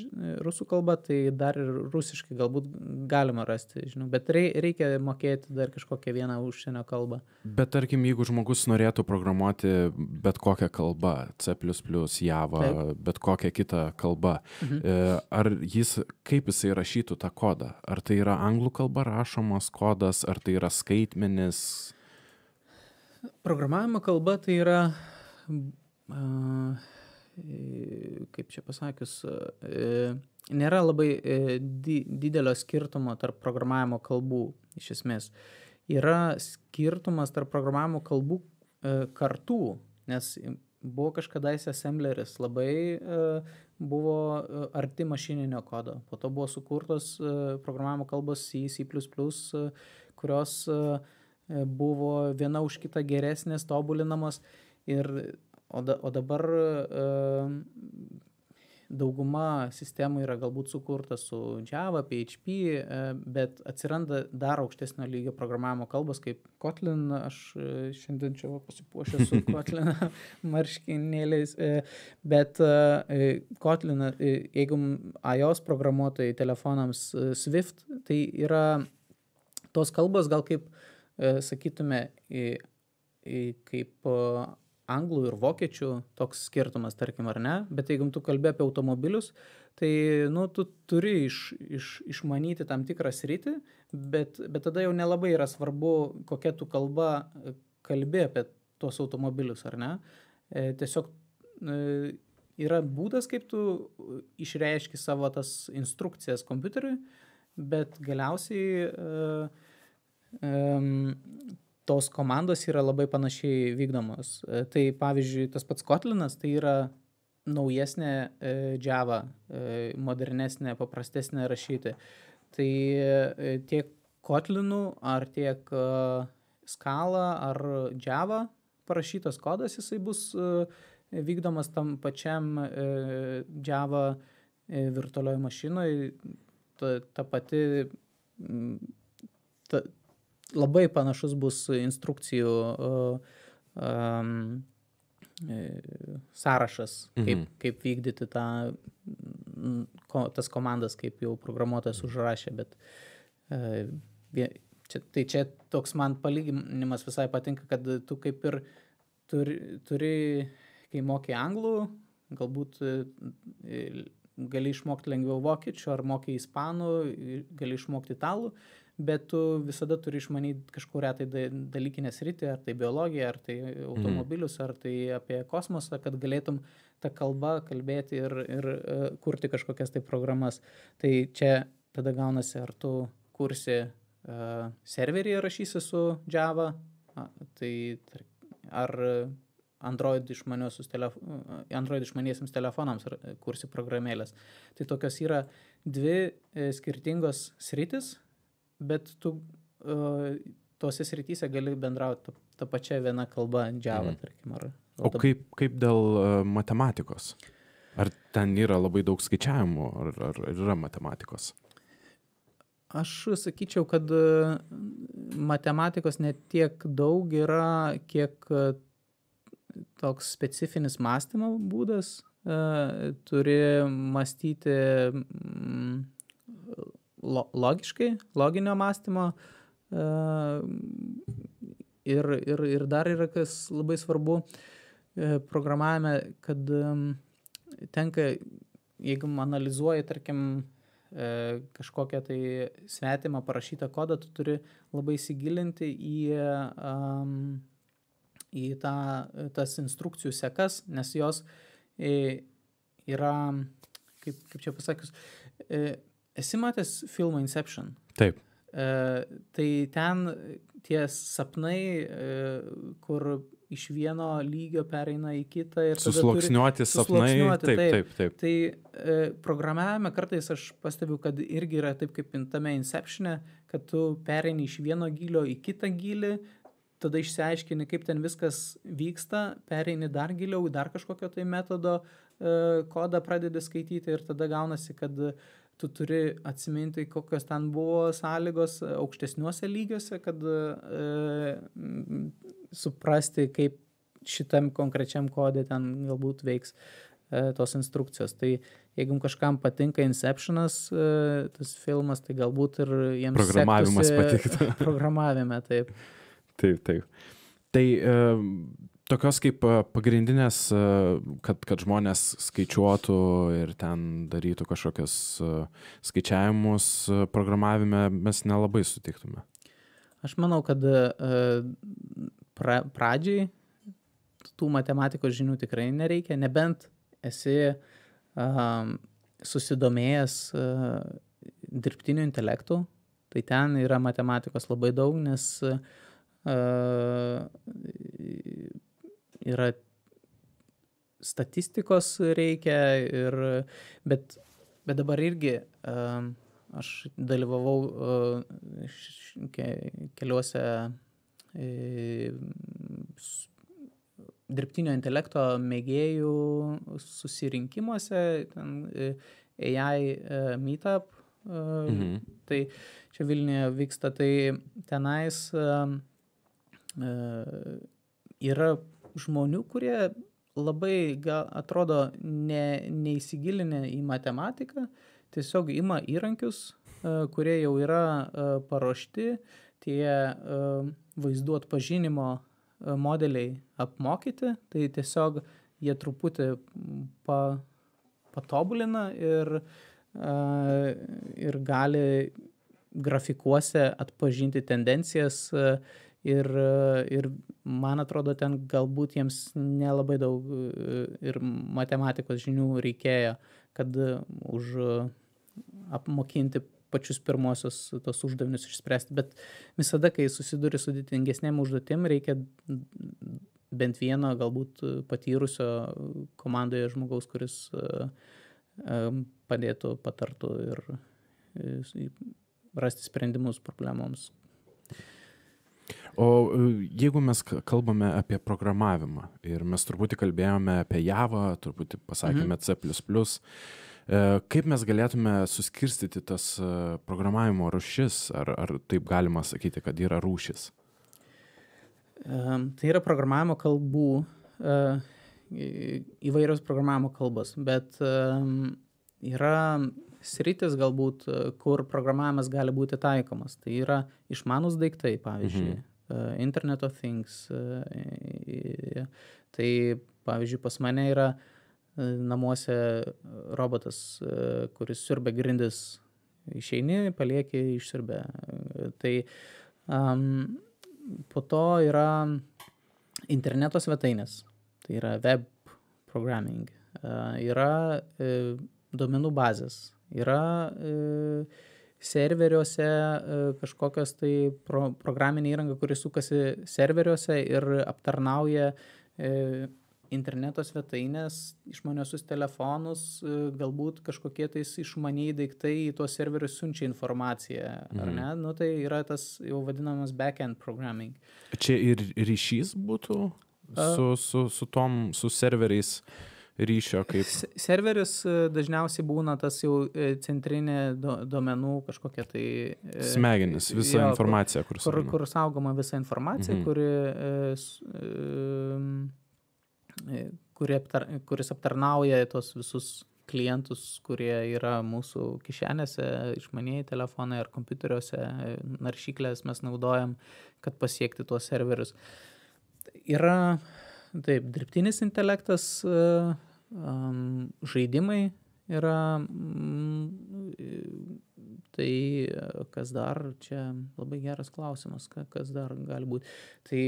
rusų kalba, tai dar ir rusiškai galbūt galima rasti, žinau, bet reikia mokėti dar kažkokią vieną užsienio kalbą. Bet tarkim, jeigu žmogus norėtų programuoti bet kokią kalbą, C, Java, Taip. bet kokią kitą kalbą, mhm. E, ar jis, kaip jisai rašytų tą kodą? Ar tai yra anglų kalba rašomas kodas, ar tai yra skaitmenis? Programavimo kalba tai yra kaip čia pasakius, nėra labai e, didelio skirtumo tarp programavimo kalbų iš esmės. Yra skirtumas tarp programavimo kalbų e, kartų, nes buvo kažkadaise assembleris labai e, buvo arti mašininio kodo. Po to buvo sukurtos programavimo kalbos C, C++, kurios buvo viena už kitą geresnės, tobulinamos ir O, da, o dabar, dauguma sistemų yra galbūt sukurta su Java, PHP, e, bet atsiranda dar aukštesnio lygio programavimo kalbos kaip Kotlin. Aš e, šiandien čia pasipuošęs su Kotlin marškinėliais, e, bet Kotlin, jeigu iOS programuotojai telefonams Swift, tai yra tos kalbos gal kaip, sakytume, kaip anglų ir vokiečių toks skirtumas, tarkim, ar ne, bet jeigu tu kalbė apie automobilius, tai, nu, tu turi iš, iš, išmanyti tam tikrą sritį, bet, bet tada jau nelabai yra svarbu, kokia tu kalba kalbė apie tuos automobilius, ar ne. E, tiesiog e, yra būdas, kaip tu išreiški savo tas instrukcijas kompiuteriui, bet galiausiai e, e, tos komandos yra labai panašiai vykdomos. E, tai pavyzdžiui, tas pats Kotlinas tai yra naujesnė e, Java, e, modernesnė, paprastesnė rašyti. Tai tiek Kotlinų ar tiek Scala ar Java parašytas kodas, jisai bus vykdomas tam pačiam Java virtualioje mašinoje. Ta, ta pati ta, labai panašus bus instrukcijų um, sąrašas, kaip, mhm. kaip vykdyti tą, tas komandas, kaip jau programuotojas užrašė, bet uh, čia, tai čia toks man palyginimas visai patinka, kad tu kaip ir turi, turi kai moki anglų, galbūt gali išmokti lengviau vokiečių, ar moki ispanų, gali išmokti italų, bet tu visada turi išmanyti kažkurią tai dalykinę sritį, ar tai biologiją, ar tai automobilius, ar tai apie kosmosą, kad galėtum tą kalbą kalbėti ir, ir uh, kurti kažkokias tai programas. Tai čia tada gaunasi, ar tu kursi uh, serverį rašysi su Java, a, tai ar Android, telefo, Android išmaniesiams telefonams kursi programėlės. Tai tokios yra dvi e, skirtingos sritis, bet tu uh, tose srityse gali bendrauti tą pačią vieną kalbą, Java, mm. tarkim. Ar, o o kaip, kaip dėl uh, matematikos? Ar ten yra labai daug skaičiavimų, ar, ar yra matematikos? Aš sakyčiau, kad matematikos net tiek daug yra, kiek toks specifinis mąstymo būdas. Turi mąstyti lo, logiškai, loginio mąstymo. E, ir, ir, ir dar yra kas labai svarbu e, programavime, kad tenka, jeigu analizuoji, tarkim, e, kažkokią tai svetimą parašytą kodą, tu turi labai įsigilinti į, um, į tą, tas instrukcijų sekas, nes jos yra, kaip, kaip čia pasakius, Esi matęs filmą Inception? Taip. E, tai ten tie sapnai, e, kur iš vieno lygio pereina į kitą ir susluoksniuoti sapnai. Taip, taip. taip. Tai e, programavime kartais aš pastebiu, kad irgi yra taip kaip tame Inception'e, kad tu pereini iš vieno gilio į kitą gilį, tada išsiaiškini, kaip ten viskas vyksta, pereini dar giliau, dar kažkokio tai metodo e, kodą pradedi skaityti ir tada gaunasi, kad e, tu turi atsiminti, kokios ten buvo sąlygos aukštesniuose lygiuose, kad e, suprasti, kaip šitam konkrečiam kodė ten galbūt veiks e, tos instrukcijos. Tai jeigu kažkam patinka Inceptionas, e, tas filmas, tai galbūt ir jiems programavimas patiktų. Programavime, taip. Taip, taip. Tai e, tokios kaip e, pagrindinės, e, kad, kad žmonės skaičiuotų ir ten darytų kažkokius e, skaičiavimus programavime, mes nelabai sutiktume. Aš manau, kad pra, pradžiai tų matematikos žinių tikrai nereikia, nebent esi um, susidomėjęs uh, dirbtiniu intelektu, tai ten yra matematikos labai daug, nes uh, yra statistikos reikia ir, bet, bet dabar irgi aš dalyvavau ke, keliuose uh, dirbtinio intelekto mėgėjų susirinkimuose, ten e, AI e, meetup, e, mhm. tai čia Vilniuje vyksta, tai tenais yra žmonių, kurie labai gal atrodo ne, neįsigilinę į matematiką, tiesiog ima įrankius, kurie jau yra paruošti, tie vaizdų atpažinimo modeliai apmokyti, tai tiesiog jie truputį pa, patobulina ir, ir gali grafikuose atpažinti tendencijas ir, ir man atrodo, ten galbūt jiems nelabai daug ir matematikos žinių reikėjo, kad už apmokinti pačius pirmosius tos uždavinius išspręsti. Bet visada, kai susiduri su didingesnėm užduotim, reikia bent vieno galbūt patyrusio komandoje žmogaus, kuris padėtų, patartų ir rasti sprendimus problemoms. O jeigu mes kalbame apie programavimą ir mes truputį kalbėjome apie Java, truputį pasakėme mhm. C, kaip mes galėtume suskirstyti tas programavimo rušis, ar, ar taip galima sakyti, kad yra rūšis? Tai yra programavimo kalbų, įvairios programavimo kalbos, bet yra sritis galbūt, kur programavimas gali būti taikomas. Tai yra išmanus daiktai, pavyzdžiui, mhm. Internet of Things. Tai, pavyzdžiui, pas mane yra namuose robotas, kuris siurbia grindis. Išeini, palieki, išsirbia. Tai um, po to yra interneto svetainės, tai yra web programming, yra duomenų bazės, yra serveriuose kažkokios tai pro, programinė įranga, kuri sukasi serveriuose ir aptarnauja interneto svetainės, išmaniosius telefonus, e, galbūt kažkokie tais išmaniai daiktai į tuos serverius siunčia informaciją, ar ne? Nu, tai yra tas jau vadinamas backend programming. Čia ir ryšys būtų su, su, su tom, su serveriais ryšio kaip. Serveris e, dažniausiai būna tas jau e, centrinė do, duomenų kažkokia tai. Smegenis, visa jo, informacija, kur, kur, kur saugoma visa informacija, mhm. kuri. E, e, aptar, kuris aptarnauja tos visus klientus, kurie yra mūsų kišenėse, išmaniai telefonai ar kompiuteriuose, naršyklės mes naudojam, kad pasiekti tuos serverius. Yra, taip, dirbtinis intelektas, um, žaidimai yra, um, tai kas dar, čia labai geras klausimas, kas dar gali būti. Tai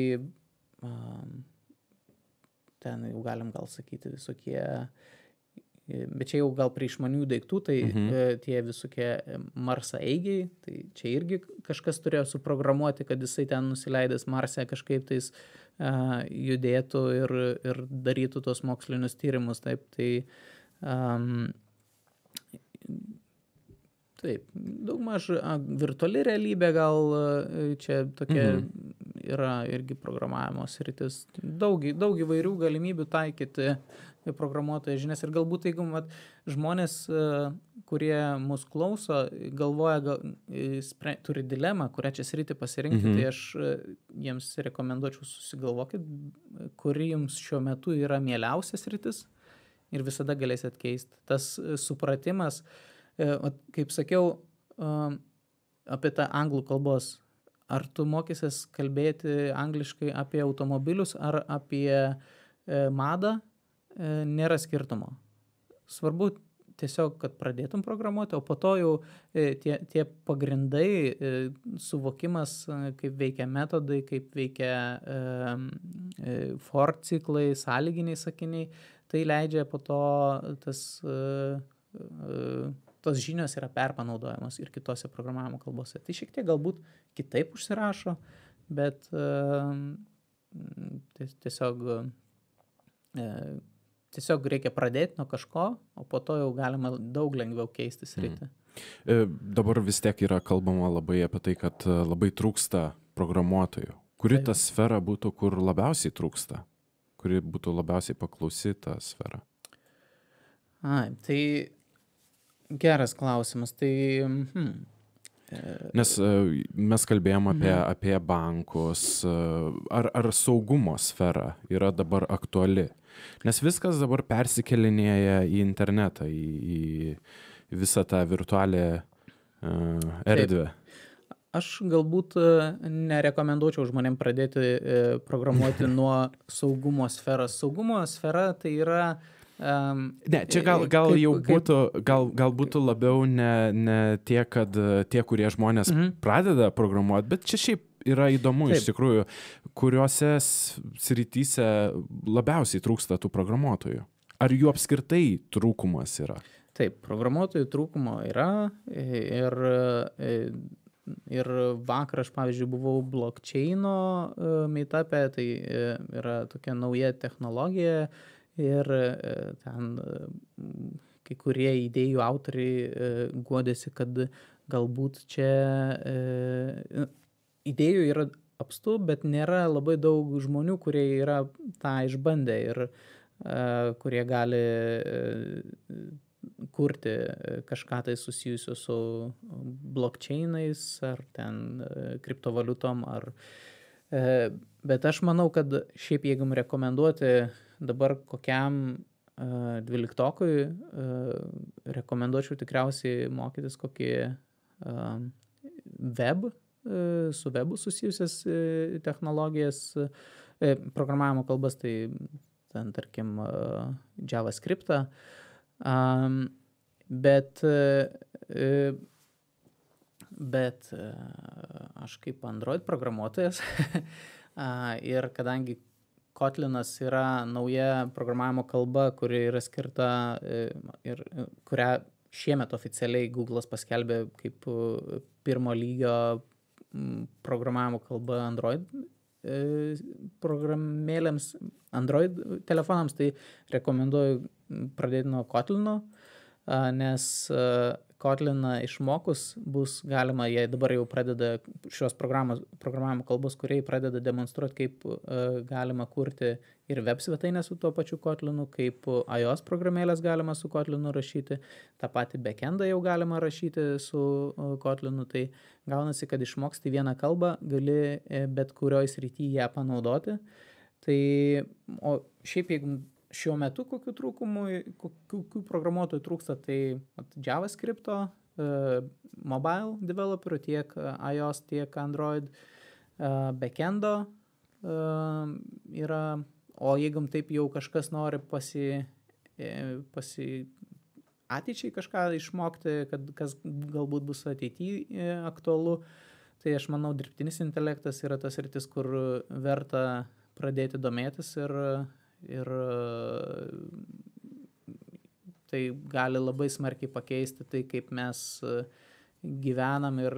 ten jau galim gal sakyti visokie, bet čia jau gal prie išmanių daiktų, tai mhm. E, tie visokie Marsa eigiai, tai čia irgi kažkas turėjo suprogramuoti, kad jisai ten nusileidęs Marse kažkaip tais uh, judėtų ir, ir darytų tos mokslinius tyrimus. Taip, tai um, Taip, daugmaž virtuali realybė gal čia tokia mhm yra irgi programavimo sritis. Daug, daug įvairių galimybių taikyti programuotojo žinias ir galbūt jeigu mat, žmonės, e, kurie mus klauso, galvoja, gal, spre, turi dilemą, kurią čia sritį pasirinkti, mhm. tai aš e, jiems rekomenduočiau susigalvokit, kuri jums šiuo metu yra mieliausias sritis ir visada galėsit keisti. Tas e, supratimas, kaip sakiau, apie tą anglų kalbos ar tu mokysies kalbėti angliškai apie automobilius ar apie e, madą, e, nėra skirtumo. Svarbu tiesiog, kad pradėtum programuoti, o po to jau e, tie, tie pagrindai, e, suvokimas, e, kaip veikia metodai, kaip veikia e, e, for ciklai, sąlyginiai sakiniai, tai leidžia po to tas e, e, tos žinios yra perpanaudojamos ir kitose programavimo kalbose. Tai šiek tiek galbūt kitaip užsirašo, bet tiesiog, e, tiesiog reikia pradėti nuo kažko, o po to jau galima daug lengviau keisti sritį. Mm. Dabar vis tiek yra kalbama labai apie tai, kad e, labai trūksta programuotojų. Kuri ta sfera būtų, kur labiausiai trūksta? kuri būtų labiausiai paklausi ta sfera? Ai, tai geras klausimas. Tai, hmm, Nes e, mes kalbėjom apie, mhm. apie bankus, ar, ar saugumo sfera yra dabar aktuali. Nes viskas dabar persikelinėja į internetą, į, į visą tą virtualią uh, erdvę. Taip. Aš galbūt nerekomenduočiau žmonėm pradėti programuoti nuo saugumo sferos. Saugumo sfera tai yra Um, ne, čia gal, gal kaip, jau būtų, gal, gal būtų labiau ne, ne tie, kad tie, kurie žmonės mhm. pradeda programuoti, bet čia šiaip yra įdomu Taip. iš tikrųjų, kuriuose srityse labiausiai trūksta tų programuotojų. Ar jų apskritai trūkumas yra? Taip, programuotojų trūkumo yra ir, ir vakar aš, pavyzdžiui, buvau blockchaino e, meetupė, tai e, yra tokia nauja technologija, ir e, ten kai kurie idėjų autoriai guodėsi, kad galbūt čia idėjų yra apstu, bet nėra labai daug žmonių, kurie yra tą išbandę ir kurie gali kurti kažką tai susijusio su blockchainais ar ten kriptovaliutom ar bet aš manau, kad šiaip jeigu rekomenduoti dabar kokiam dvyliktokui rekomenduočiau tikriausiai mokytis kokį web, su webu susijusias technologijas, programavimo kalbas, tai ten, tarkim, JavaScriptą. Bet, bet aš kaip Android programuotojas ir kadangi Kotlinas yra nauja programavimo kalba, kuri yra skirta e, ir e, kurią šiemet oficialiai Google'as paskelbė kaip e, pirmo lygio programavimo kalba Android programėlėms, Android telefonams, tai rekomenduoju pradėti nuo Kotlino, nes Kotliną išmokus bus galima, jie dabar jau pradeda šios programavimo kalbos, kurie pradeda demonstruoti, kaip uh, galima kurti ir web svetainę su tuo pačiu Kotlinu, kaip iOS programėlės galima su Kotlinu rašyti, tą patį backendą jau galima rašyti su uh, Kotlinu, tai gaunasi, kad išmoksti vieną kalbą, gali e, bet kurioj srityje ją panaudoti. Tai, o šiaip jeigu šiuo metu kokių trūkumų, kokių programuotojų trūksta, tai JavaScript, uh, mobile developerių tiek iOS, tiek Android, uh, backendo yra, o jeigu taip jau kažkas nori pasi, pasi ateičiai kažką išmokti, kad kas galbūt bus ateityje aktualu, tai aš manau, dirbtinis intelektas yra tas rytis, kur verta pradėti domėtis ir ir tai gali labai smarkiai pakeisti tai, kaip mes gyvenam ir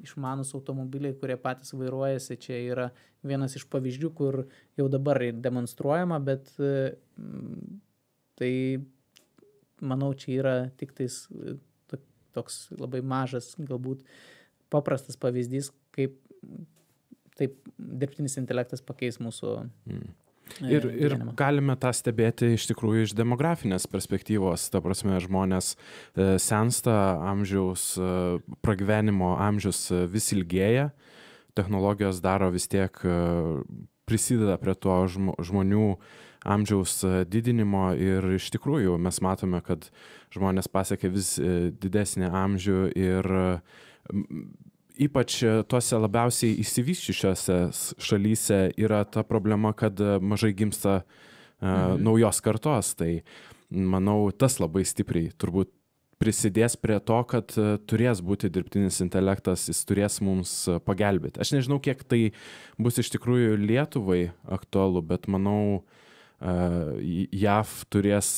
išmanus automobiliai, kurie patys vairuojasi, čia yra vienas iš pavyzdžių, kur jau dabar demonstruojama, bet tai, manau, čia yra tik tais toks labai mažas, galbūt paprastas pavyzdys, kaip taip dirbtinis intelektas pakeis mūsų mm. Ir, ir galime tą stebėti iš tikrųjų iš demografinės perspektyvos. Ta prasme, žmonės e, sensta, amžiaus, e, pragyvenimo amžius e, vis ilgėja, technologijos daro vis tiek, prisideda prie to žmonių amžiaus didinimo. Ir iš tikrųjų mes matome, kad žmonės pasiekia vis didesnį amžių ir ypač e, tuose labiausiai išsivysčiusiose šalyse yra ta problema, kad e, mažai gimsta uh, mhm. naujos kartos. Tai manau, tas labai stipriai turbūt prisidės prie to, kad turės būti dirbtinis intelektas, jis turės mums pagelbėti. Aš nežinau, kiek tai bus iš tikrųjų Lietuvai aktualu, bet manau, JAV turės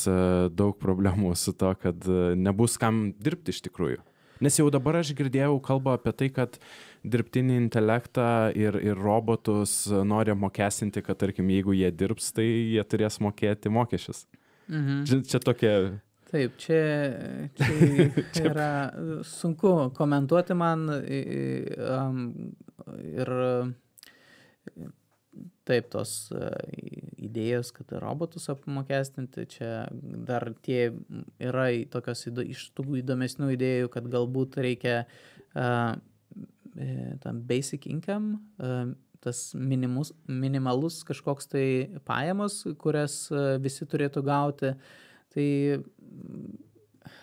daug problemų su to, kad nebus kam dirbti iš tikrųjų. Nes jau dabar aš girdėjau kalbą apie tai, kad dirbtinį intelektą ir, ir robotus nori apmokestinti, kad tarkim, jeigu jie dirbs, tai jie turės mokėti mokesčius. Mhm. Čia, čia tokia Taip, čia, čia yra sunku komentuoti man ir taip tos idėjos, kad robotus apmokestinti, čia dar tie yra tokios iš tų įdomesnių idėjų, kad galbūt reikia uh, tam basic income, uh, tas minimus, minimalus kažkoks tai pajamos, kurias visi turėtų gauti. Tai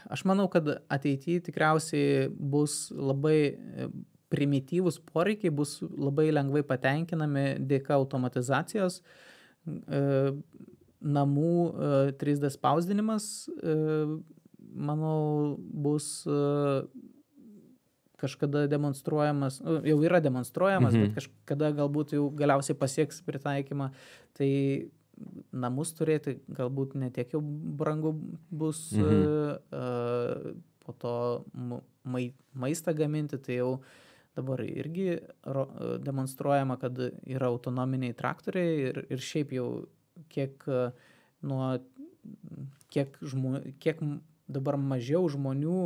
aš manau, kad ateityje tikriausiai bus labai primityvūs poreikiai bus labai lengvai patenkinami dėka automatizacijos. E, namų 3D e, spausdinimas, e, manau, bus kažkada demonstruojamas, nu, jau yra demonstruojamas, mhm. bet kažkada galbūt jau galiausiai pasieks pritaikymą. Tai namus turėti galbūt netiek jau brangu bus, mhm. po to maistą gaminti, tai jau uh, dabar irgi demonstruojama, kad yra autonominiai traktoriai ir, ir šiaip jau kiek nuo kiek, žmo, kiek dabar mažiau žmonių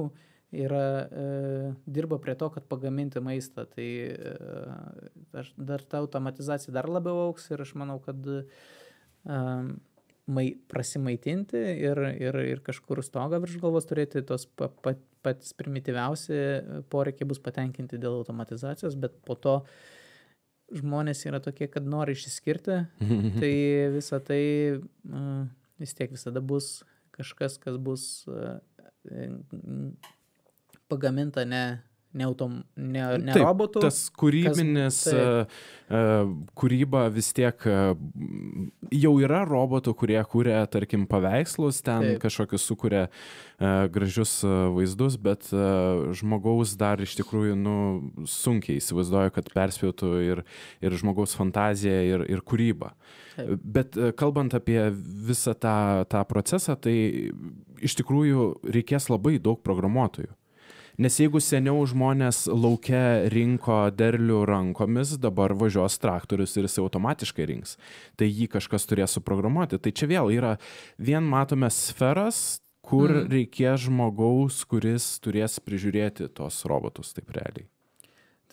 yra, e, dirba prie to, kad pagaminti maistą. Tai e, dar ta automatizacija dar labiau auks ir aš manau, kad e, mai, prasimaitinti ir, ir, ir kažkur stogą virš galvos turėti, tos pa, pa, patys primityviausi poreikiai bus patenkinti dėl automatizacijos, bet po to žmonės yra tokie, kad nori išsiskirti, tai visa tai uh, vis tiek visada bus kažkas, kas bus uh, pagaminta ne ne, autom, ne, ne Taip, robotų. Tas kūrybinis, kas, uh, kūryba vis tiek uh, jau yra robotų, kurie kūrė, tarkim, paveikslus, ten Taip. kažkokius sukuria uh, gražius uh, vaizdus, bet uh, žmogaus dar iš tikrųjų nu, sunkiai įsivaizduoju, kad perspėtų ir, ir žmogaus fantaziją, ir, ir kūrybą. Taip. Bet uh, kalbant apie visą tą, tą procesą, tai iš tikrųjų reikės labai daug programuotojų. Nes jeigu seniau žmonės laukia rinko derlių rankomis, dabar važiuos traktorius ir jis automatiškai rinks. Tai jį kažkas turės suprogramuoti. Tai čia vėl yra, vien matome sferas, kur mm. reikės žmogaus, kuris turės prižiūrėti tos robotus taip realiai.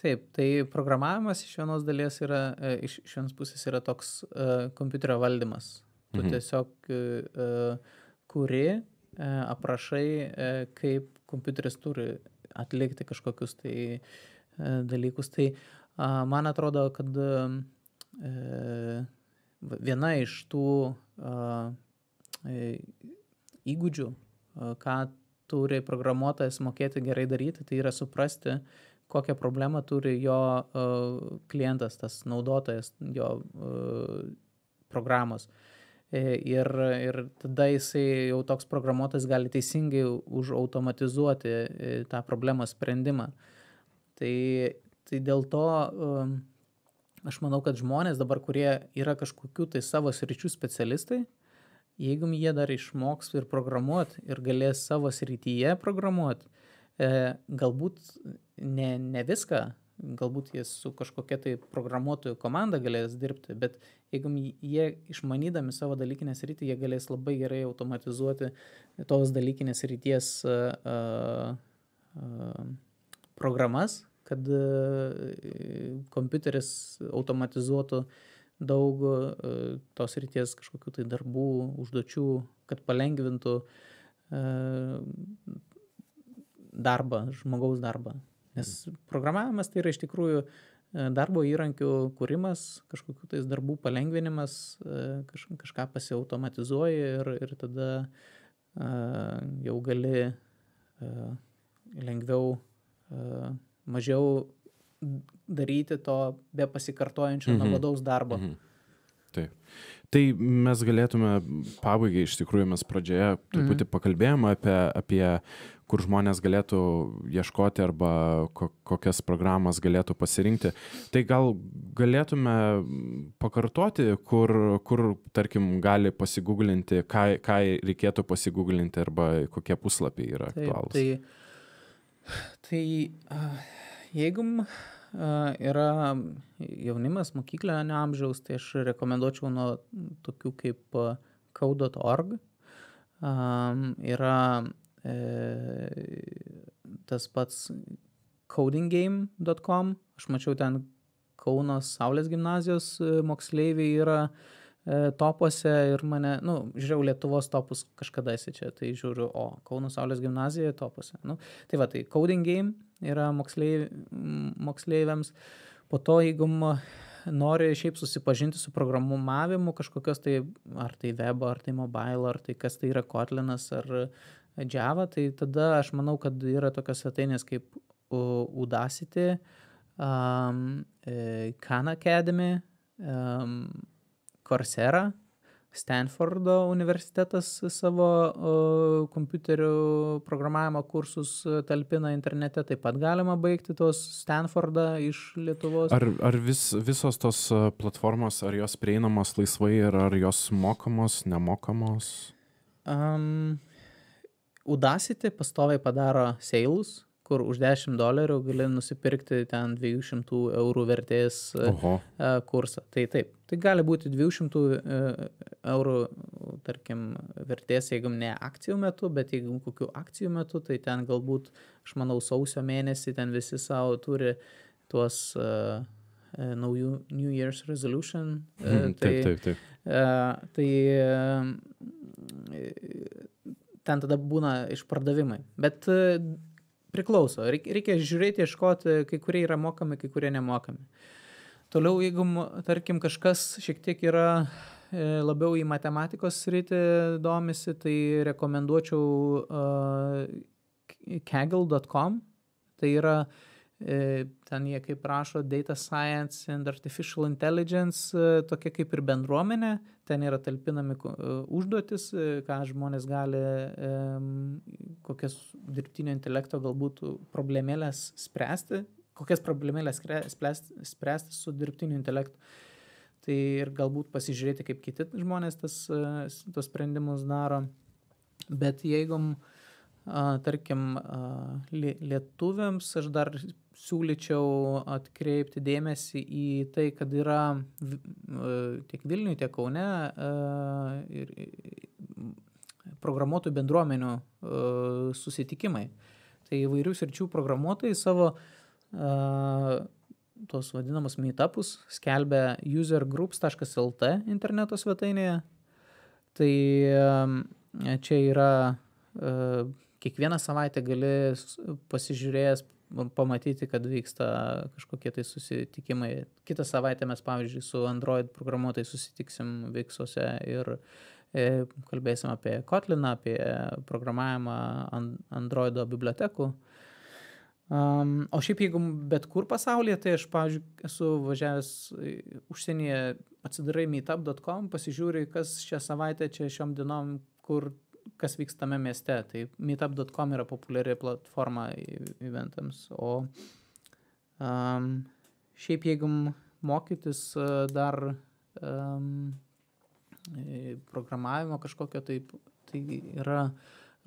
Taip, tai programavimas iš vienos dalies yra, e, iš, iš vienos pusės yra toks uh, kompiuterio valdymas. Tu mhm. tiesiog uh, kuri, uh, aprašai, uh, kaip kompiuteris turi atlikti kažkokius tai e, dalykus. Tai man atrodo, kad e, viena iš tų e, įgūdžių, ką turi programuotojas mokėti gerai daryti, tai yra suprasti, kokią problemą turi jo klientas, tas naudotojas, jo programos. Uh, ir, ir tada jisai jau toks programuotojas gali teisingai užautomatizuoti e, tą problemos sprendimą. Tai, tai dėl to um, aš manau, kad žmonės dabar, kurie yra kažkokių tai savo sričių specialistai, jeigu jie dar išmoks ir programuoti ir galės savo srityje programuoti, e, galbūt ne, ne viską galbūt jie su kažkokia tai programuotojų komanda galės dirbti, bet jeigu jie išmanydami savo dalykinės rytį, jie galės labai gerai automatizuoti tos dalykinės ryties uh, uh, programas, kad uh, kompiuteris automatizuotų daug uh, tos ryties kažkokių tai darbų, užduočių, kad palengvintų uh, darbą, žmogaus darbą. Nes programavimas tai yra iš tikrųjų e, darbo įrankių kūrimas, kažkokiu tais darbų palengvinimas, e, kaž, kažką pasiautomatizuoji ir, ir tada uh, jau gali lengviau, mažiau daryti to be pasikartojančio mhm. nuobodaus darbo. Mhm. Taip. Tai mes galėtume pabaigai, iš tikrųjų mes pradžioje truputį mhm. pakalbėjome apie, apie kur žmonės galėtų ieškoti arba ko, kokias programas galėtų pasirinkti. Tai gal galėtume pakartoti, kur, kur tarkim, gali pasigūglinti, ką, ką reikėtų pasigūglinti arba kokie puslapiai yra aktualūs. Tai, tai jeigu yra jaunimas mokyklinio neamžiaus, tai aš rekomenduočiau nuo tokių kaip. Um, yra E, tas pats codinggame.com, aš mačiau ten Kauno Saulės gimnazijos e, moksleiviai yra topuose ir mane, nu, žiūrėjau Lietuvos topus kažkada esi čia, tai žiūriu, o Kauno Saulės gimnazijoje topuose. Nu, tai va, tai Coding Game yra moksleiv, moksleiviams. Po to, jeigu nori šiaip susipažinti su programavimu kažkokios tai, ar tai web, ar tai mobile, ar tai kas tai yra Kotlinas, ar Java, tai tada aš manau, kad yra tokios svetainės kaip Udacity, um, Khan Academy, um, Coursera, Stanfordo universitetas savo kompiuterių programavimo kursus talpina internete, taip pat galima baigti tos Stanfordą iš Lietuvos. Ar, ar vis, visos tos platformos, ar jos prieinamos laisvai ir ar jos mokamos, nemokamos? Um, Udacity pastoviai padaro seilus, kur už 10 dolerių gali nusipirkti ten 200 eurų vertės e, Oho. E, kursą. Tai taip, tai gali būti 200 e, eurų, tarkim, vertės, jeigu ne akcijų metu, bet jeigu kokių akcijų metu, tai ten galbūt, aš manau, sausio mėnesį ten visi savo turi tuos uh, naujų New Year's resolution. Mm, tai, taip, taip, taip. Uh, tai uh, ten tada būna išpardavimai. Bet uh, priklauso. Reikia žiūrėti, ieškoti, kai kurie yra mokami, kai kurie nemokami. Toliau, jeigu, tarkim, kažkas šiek tiek yra e, labiau į matematikos sritį domisi, tai rekomenduočiau uh, kaggle.com. Tai yra uh, E, ten jie kaip rašo Data Science and Artificial Intelligence, e, tokia kaip ir bendruomenė, ten yra talpinami e, užduotis, ką žmonės gali, kokias dirbtinio intelekto galbūt problemėlės spręsti, kokias problemėlės spręsti su dirbtiniu intelektu. Tai ir galbūt pasižiūrėti, kaip kiti žmonės tas, tos sprendimus daro. Bet jeigu uh, tarkim, lietuviams aš dar siūlyčiau atkreipti dėmesį į tai, kad yra tiek Vilniuje, tiek Kaune ir programuotojų bendruomenių susitikimai. Tai įvairių sričių programuotojai savo tos vadinamus meetupus skelbia usergroups.lt interneto svetainėje. Tai čia yra kiekvieną savaitę gali pasižiūrėjęs pamatyti, kad vyksta kažkokie tai susitikimai. Kitą savaitę mes, pavyzdžiui, su Android programuotojai susitiksim Viksuose ir e, kalbėsim apie Kotliną, apie programavimą Androido bibliotekų. Um, o šiaip jeigu bet kur pasaulyje, tai aš, pavyzdžiui, esu važiavęs užsienyje, atsidarai meetup.com, pasižiūri, kas šią savaitę čia šiom dienom, kur kas vyksta tame mieste. Tai meetup.com yra populiari platforma eventams. O um, šiaip jeigu mokytis dar um, programavimo kažkokio, tai, tai yra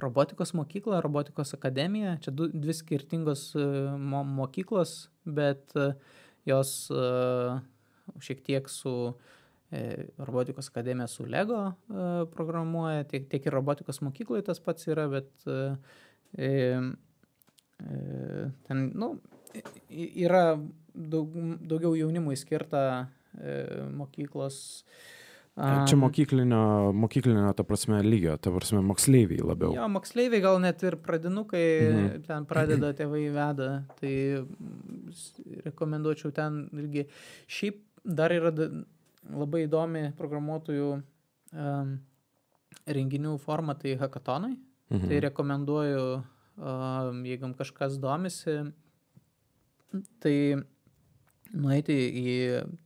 robotikos mokykla, robotikos akademija. Čia du, dvi skirtingos mo mokyklos, bet jos uh, šiek tiek su uh, E, robotikos akademija su Lego e, programuoja, tiek, tiek ir robotikos mokykloje tas pats yra, bet e, ten, nu, yra daug, daugiau jaunimui skirta mokyklos. Čia mokyklinio, mokyklinio, ta prasme, lygio, ta prasme, moksleiviai labiau. Jo, moksleiviai gal net ir pradinukai mhm. ten pradeda, tėvai veda, tai rekomenduočiau ten irgi. Šiaip dar yra labai įdomi programuotojų um, renginių forma, tai hackathonai. Mhm. Tai rekomenduoju, um, jeigu kažkas domisi, tai nueiti į,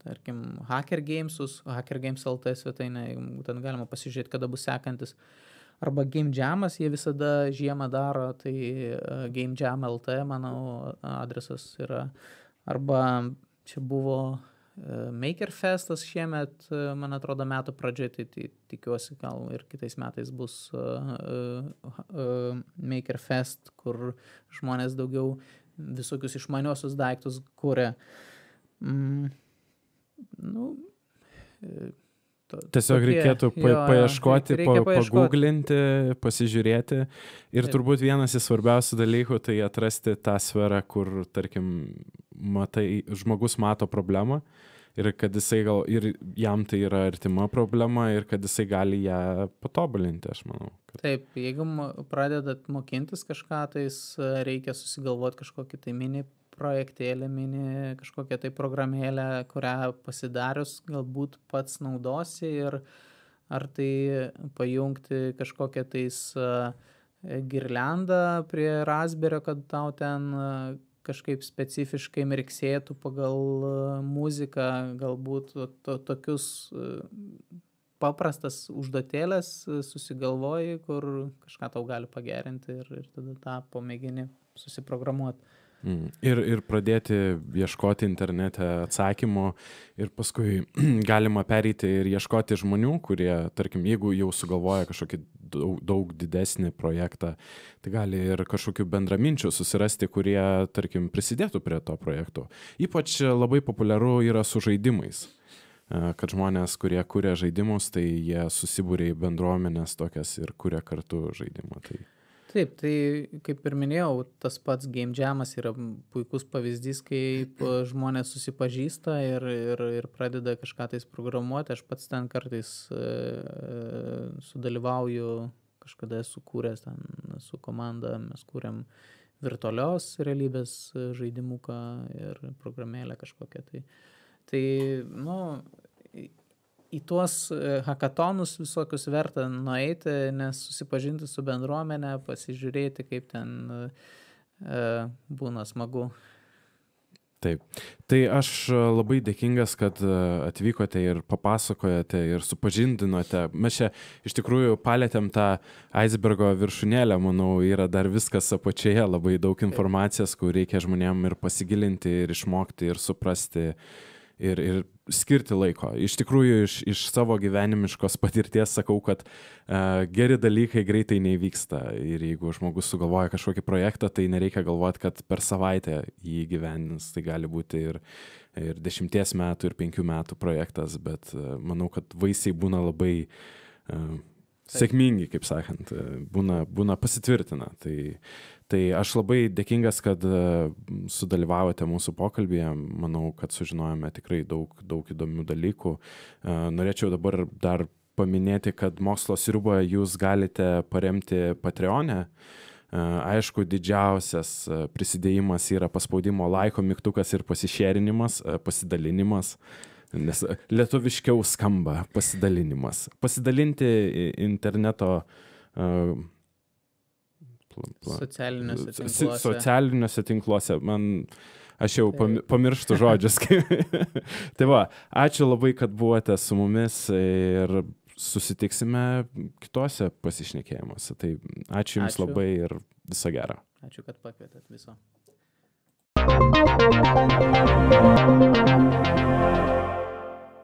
tarkim, Hacker Gamesus, Hacker Games LT svetainę, ten galima pasižiūrėti, kada bus sekantis. Arba Game Jamas, jie visada žiemą daro, tai uh, Game Jam LT, manau, adresas yra. Arba čia buvo Makerfestas šiemet, man atrodo, metų pradžioje, tai, tai tikiuosi, gal ir kitais metais bus uh, uh, Makerfest, kur žmonės daugiau visokius išmaniosius daiktus kūrė. Mm, nu, Tiesiog tokie, reikėtų pa, jo, paieškoti, reikia pa, paguglinti, pasižiūrėti. Ir Taip. turbūt vienas iš svarbiausių dalykų tai atrasti tą sferą, kur, tarkim, matai, žmogus mato problemą ir kad jisai gal ir jam tai yra artima problema ir kad jisai gali ją patobulinti, aš manau. Kad... Taip, jeigu pradedat mokintis kažką, tai reikia susigalvoti kažkokį tai mini projektėlį, mini kažkokią tai programėlę, kurią pasidarius galbūt pats naudosi ir ar tai pajungti kažkokią tais girliandą prie Raspberry, kad tau ten kažkaip specifiškai mirksėtų pagal e, muziką, galbūt to, tokius e, paprastas užduotėlės e, susigalvoji, kur kažką tau gali pagerinti ir, ir tada tą pamėgini susiprogramuoti. Mm. Ir, ir pradėti ieškoti internete atsakymų ir paskui galima pereiti ir ieškoti žmonių, kurie, tarkim, jeigu jau sugalvoja kažkokį daug, daug didesnį projektą, tai gali ir kažkokių bendraminčių susirasti, kurie, tarkim, prisidėtų prie to projekto. Ypač labai populiaru yra su žaidimais kad žmonės, kurie kuria žaidimus, tai jie susibūrė į bendruomenės tokias ir kuria kartu žaidimą. Tai taip tai kaip ir minėjau tas pats game jamas yra puikus pavyzdys kaip žmonės susipažįsta ir ir ir pradeda kažką tais programuoti. Aš pats ten kartais e, sudalyvauju kažkada esu kūręs ten su komanda mes kūrėm virtualios realybės žaidimuką ir programėlę kažkokią. Tai tai nu į tuos e, hakatonus visokius verta nueiti, nes susipažinti su bendruomenė, pasižiūrėti, kaip ten e, būna smagu. Taip. Tai aš e, labai dėkingas, kad atvykote ir papasakojate ir supažindinote. Mes čia iš tikrųjų palėtėm tą icebergo viršūnėlę, manau, yra dar viskas apačioje, labai daug informacijos, kur reikia žmonėm ir pasigilinti, ir išmokti, ir suprasti. Ir, ir skirti laiko. Iš tikrųjų, iš, iš savo gyvenimiškos patirties sakau, kad uh, geri dalykai greitai neįvyksta. Ir jeigu žmogus sugalvoja kažkokį projektą, tai nereikia galvoti, kad per savaitę jį gyvenins. Tai gali būti ir, ir dešimties metų, ir penkių metų projektas, bet uh, manau, kad vaisiai būna labai uh, sėkmingi, kaip sakant, būna, būna pasitvirtina. Tai, Tai aš labai dėkingas, kad e, sudalyvavote mūsų pokalbėje. Manau, kad sužinojome tikrai daug, daug įdomių dalykų. E, norėčiau dabar dar paminėti, kad mokslo sriubą jūs galite paremti Patreonė. E. Aišku, didžiausias prisidėjimas yra paspaudimo laiko mygtukas ir pasišerinimas, pasidalinimas nes lietuviškiau skamba pasidalinimas. Pasidalinti interneto uh, Socialiniuose tinkluose. Socialiniuose tinkluose. Man, aš jau pamirštu žodžius. tai va, ačiū labai, kad buvote su mumis ir susitiksime kitose pasišnekėjimuose. Tai ačiū Jums ačiū. labai ir viso gero. Ačiū, kad pakvietėt viso. Thank you.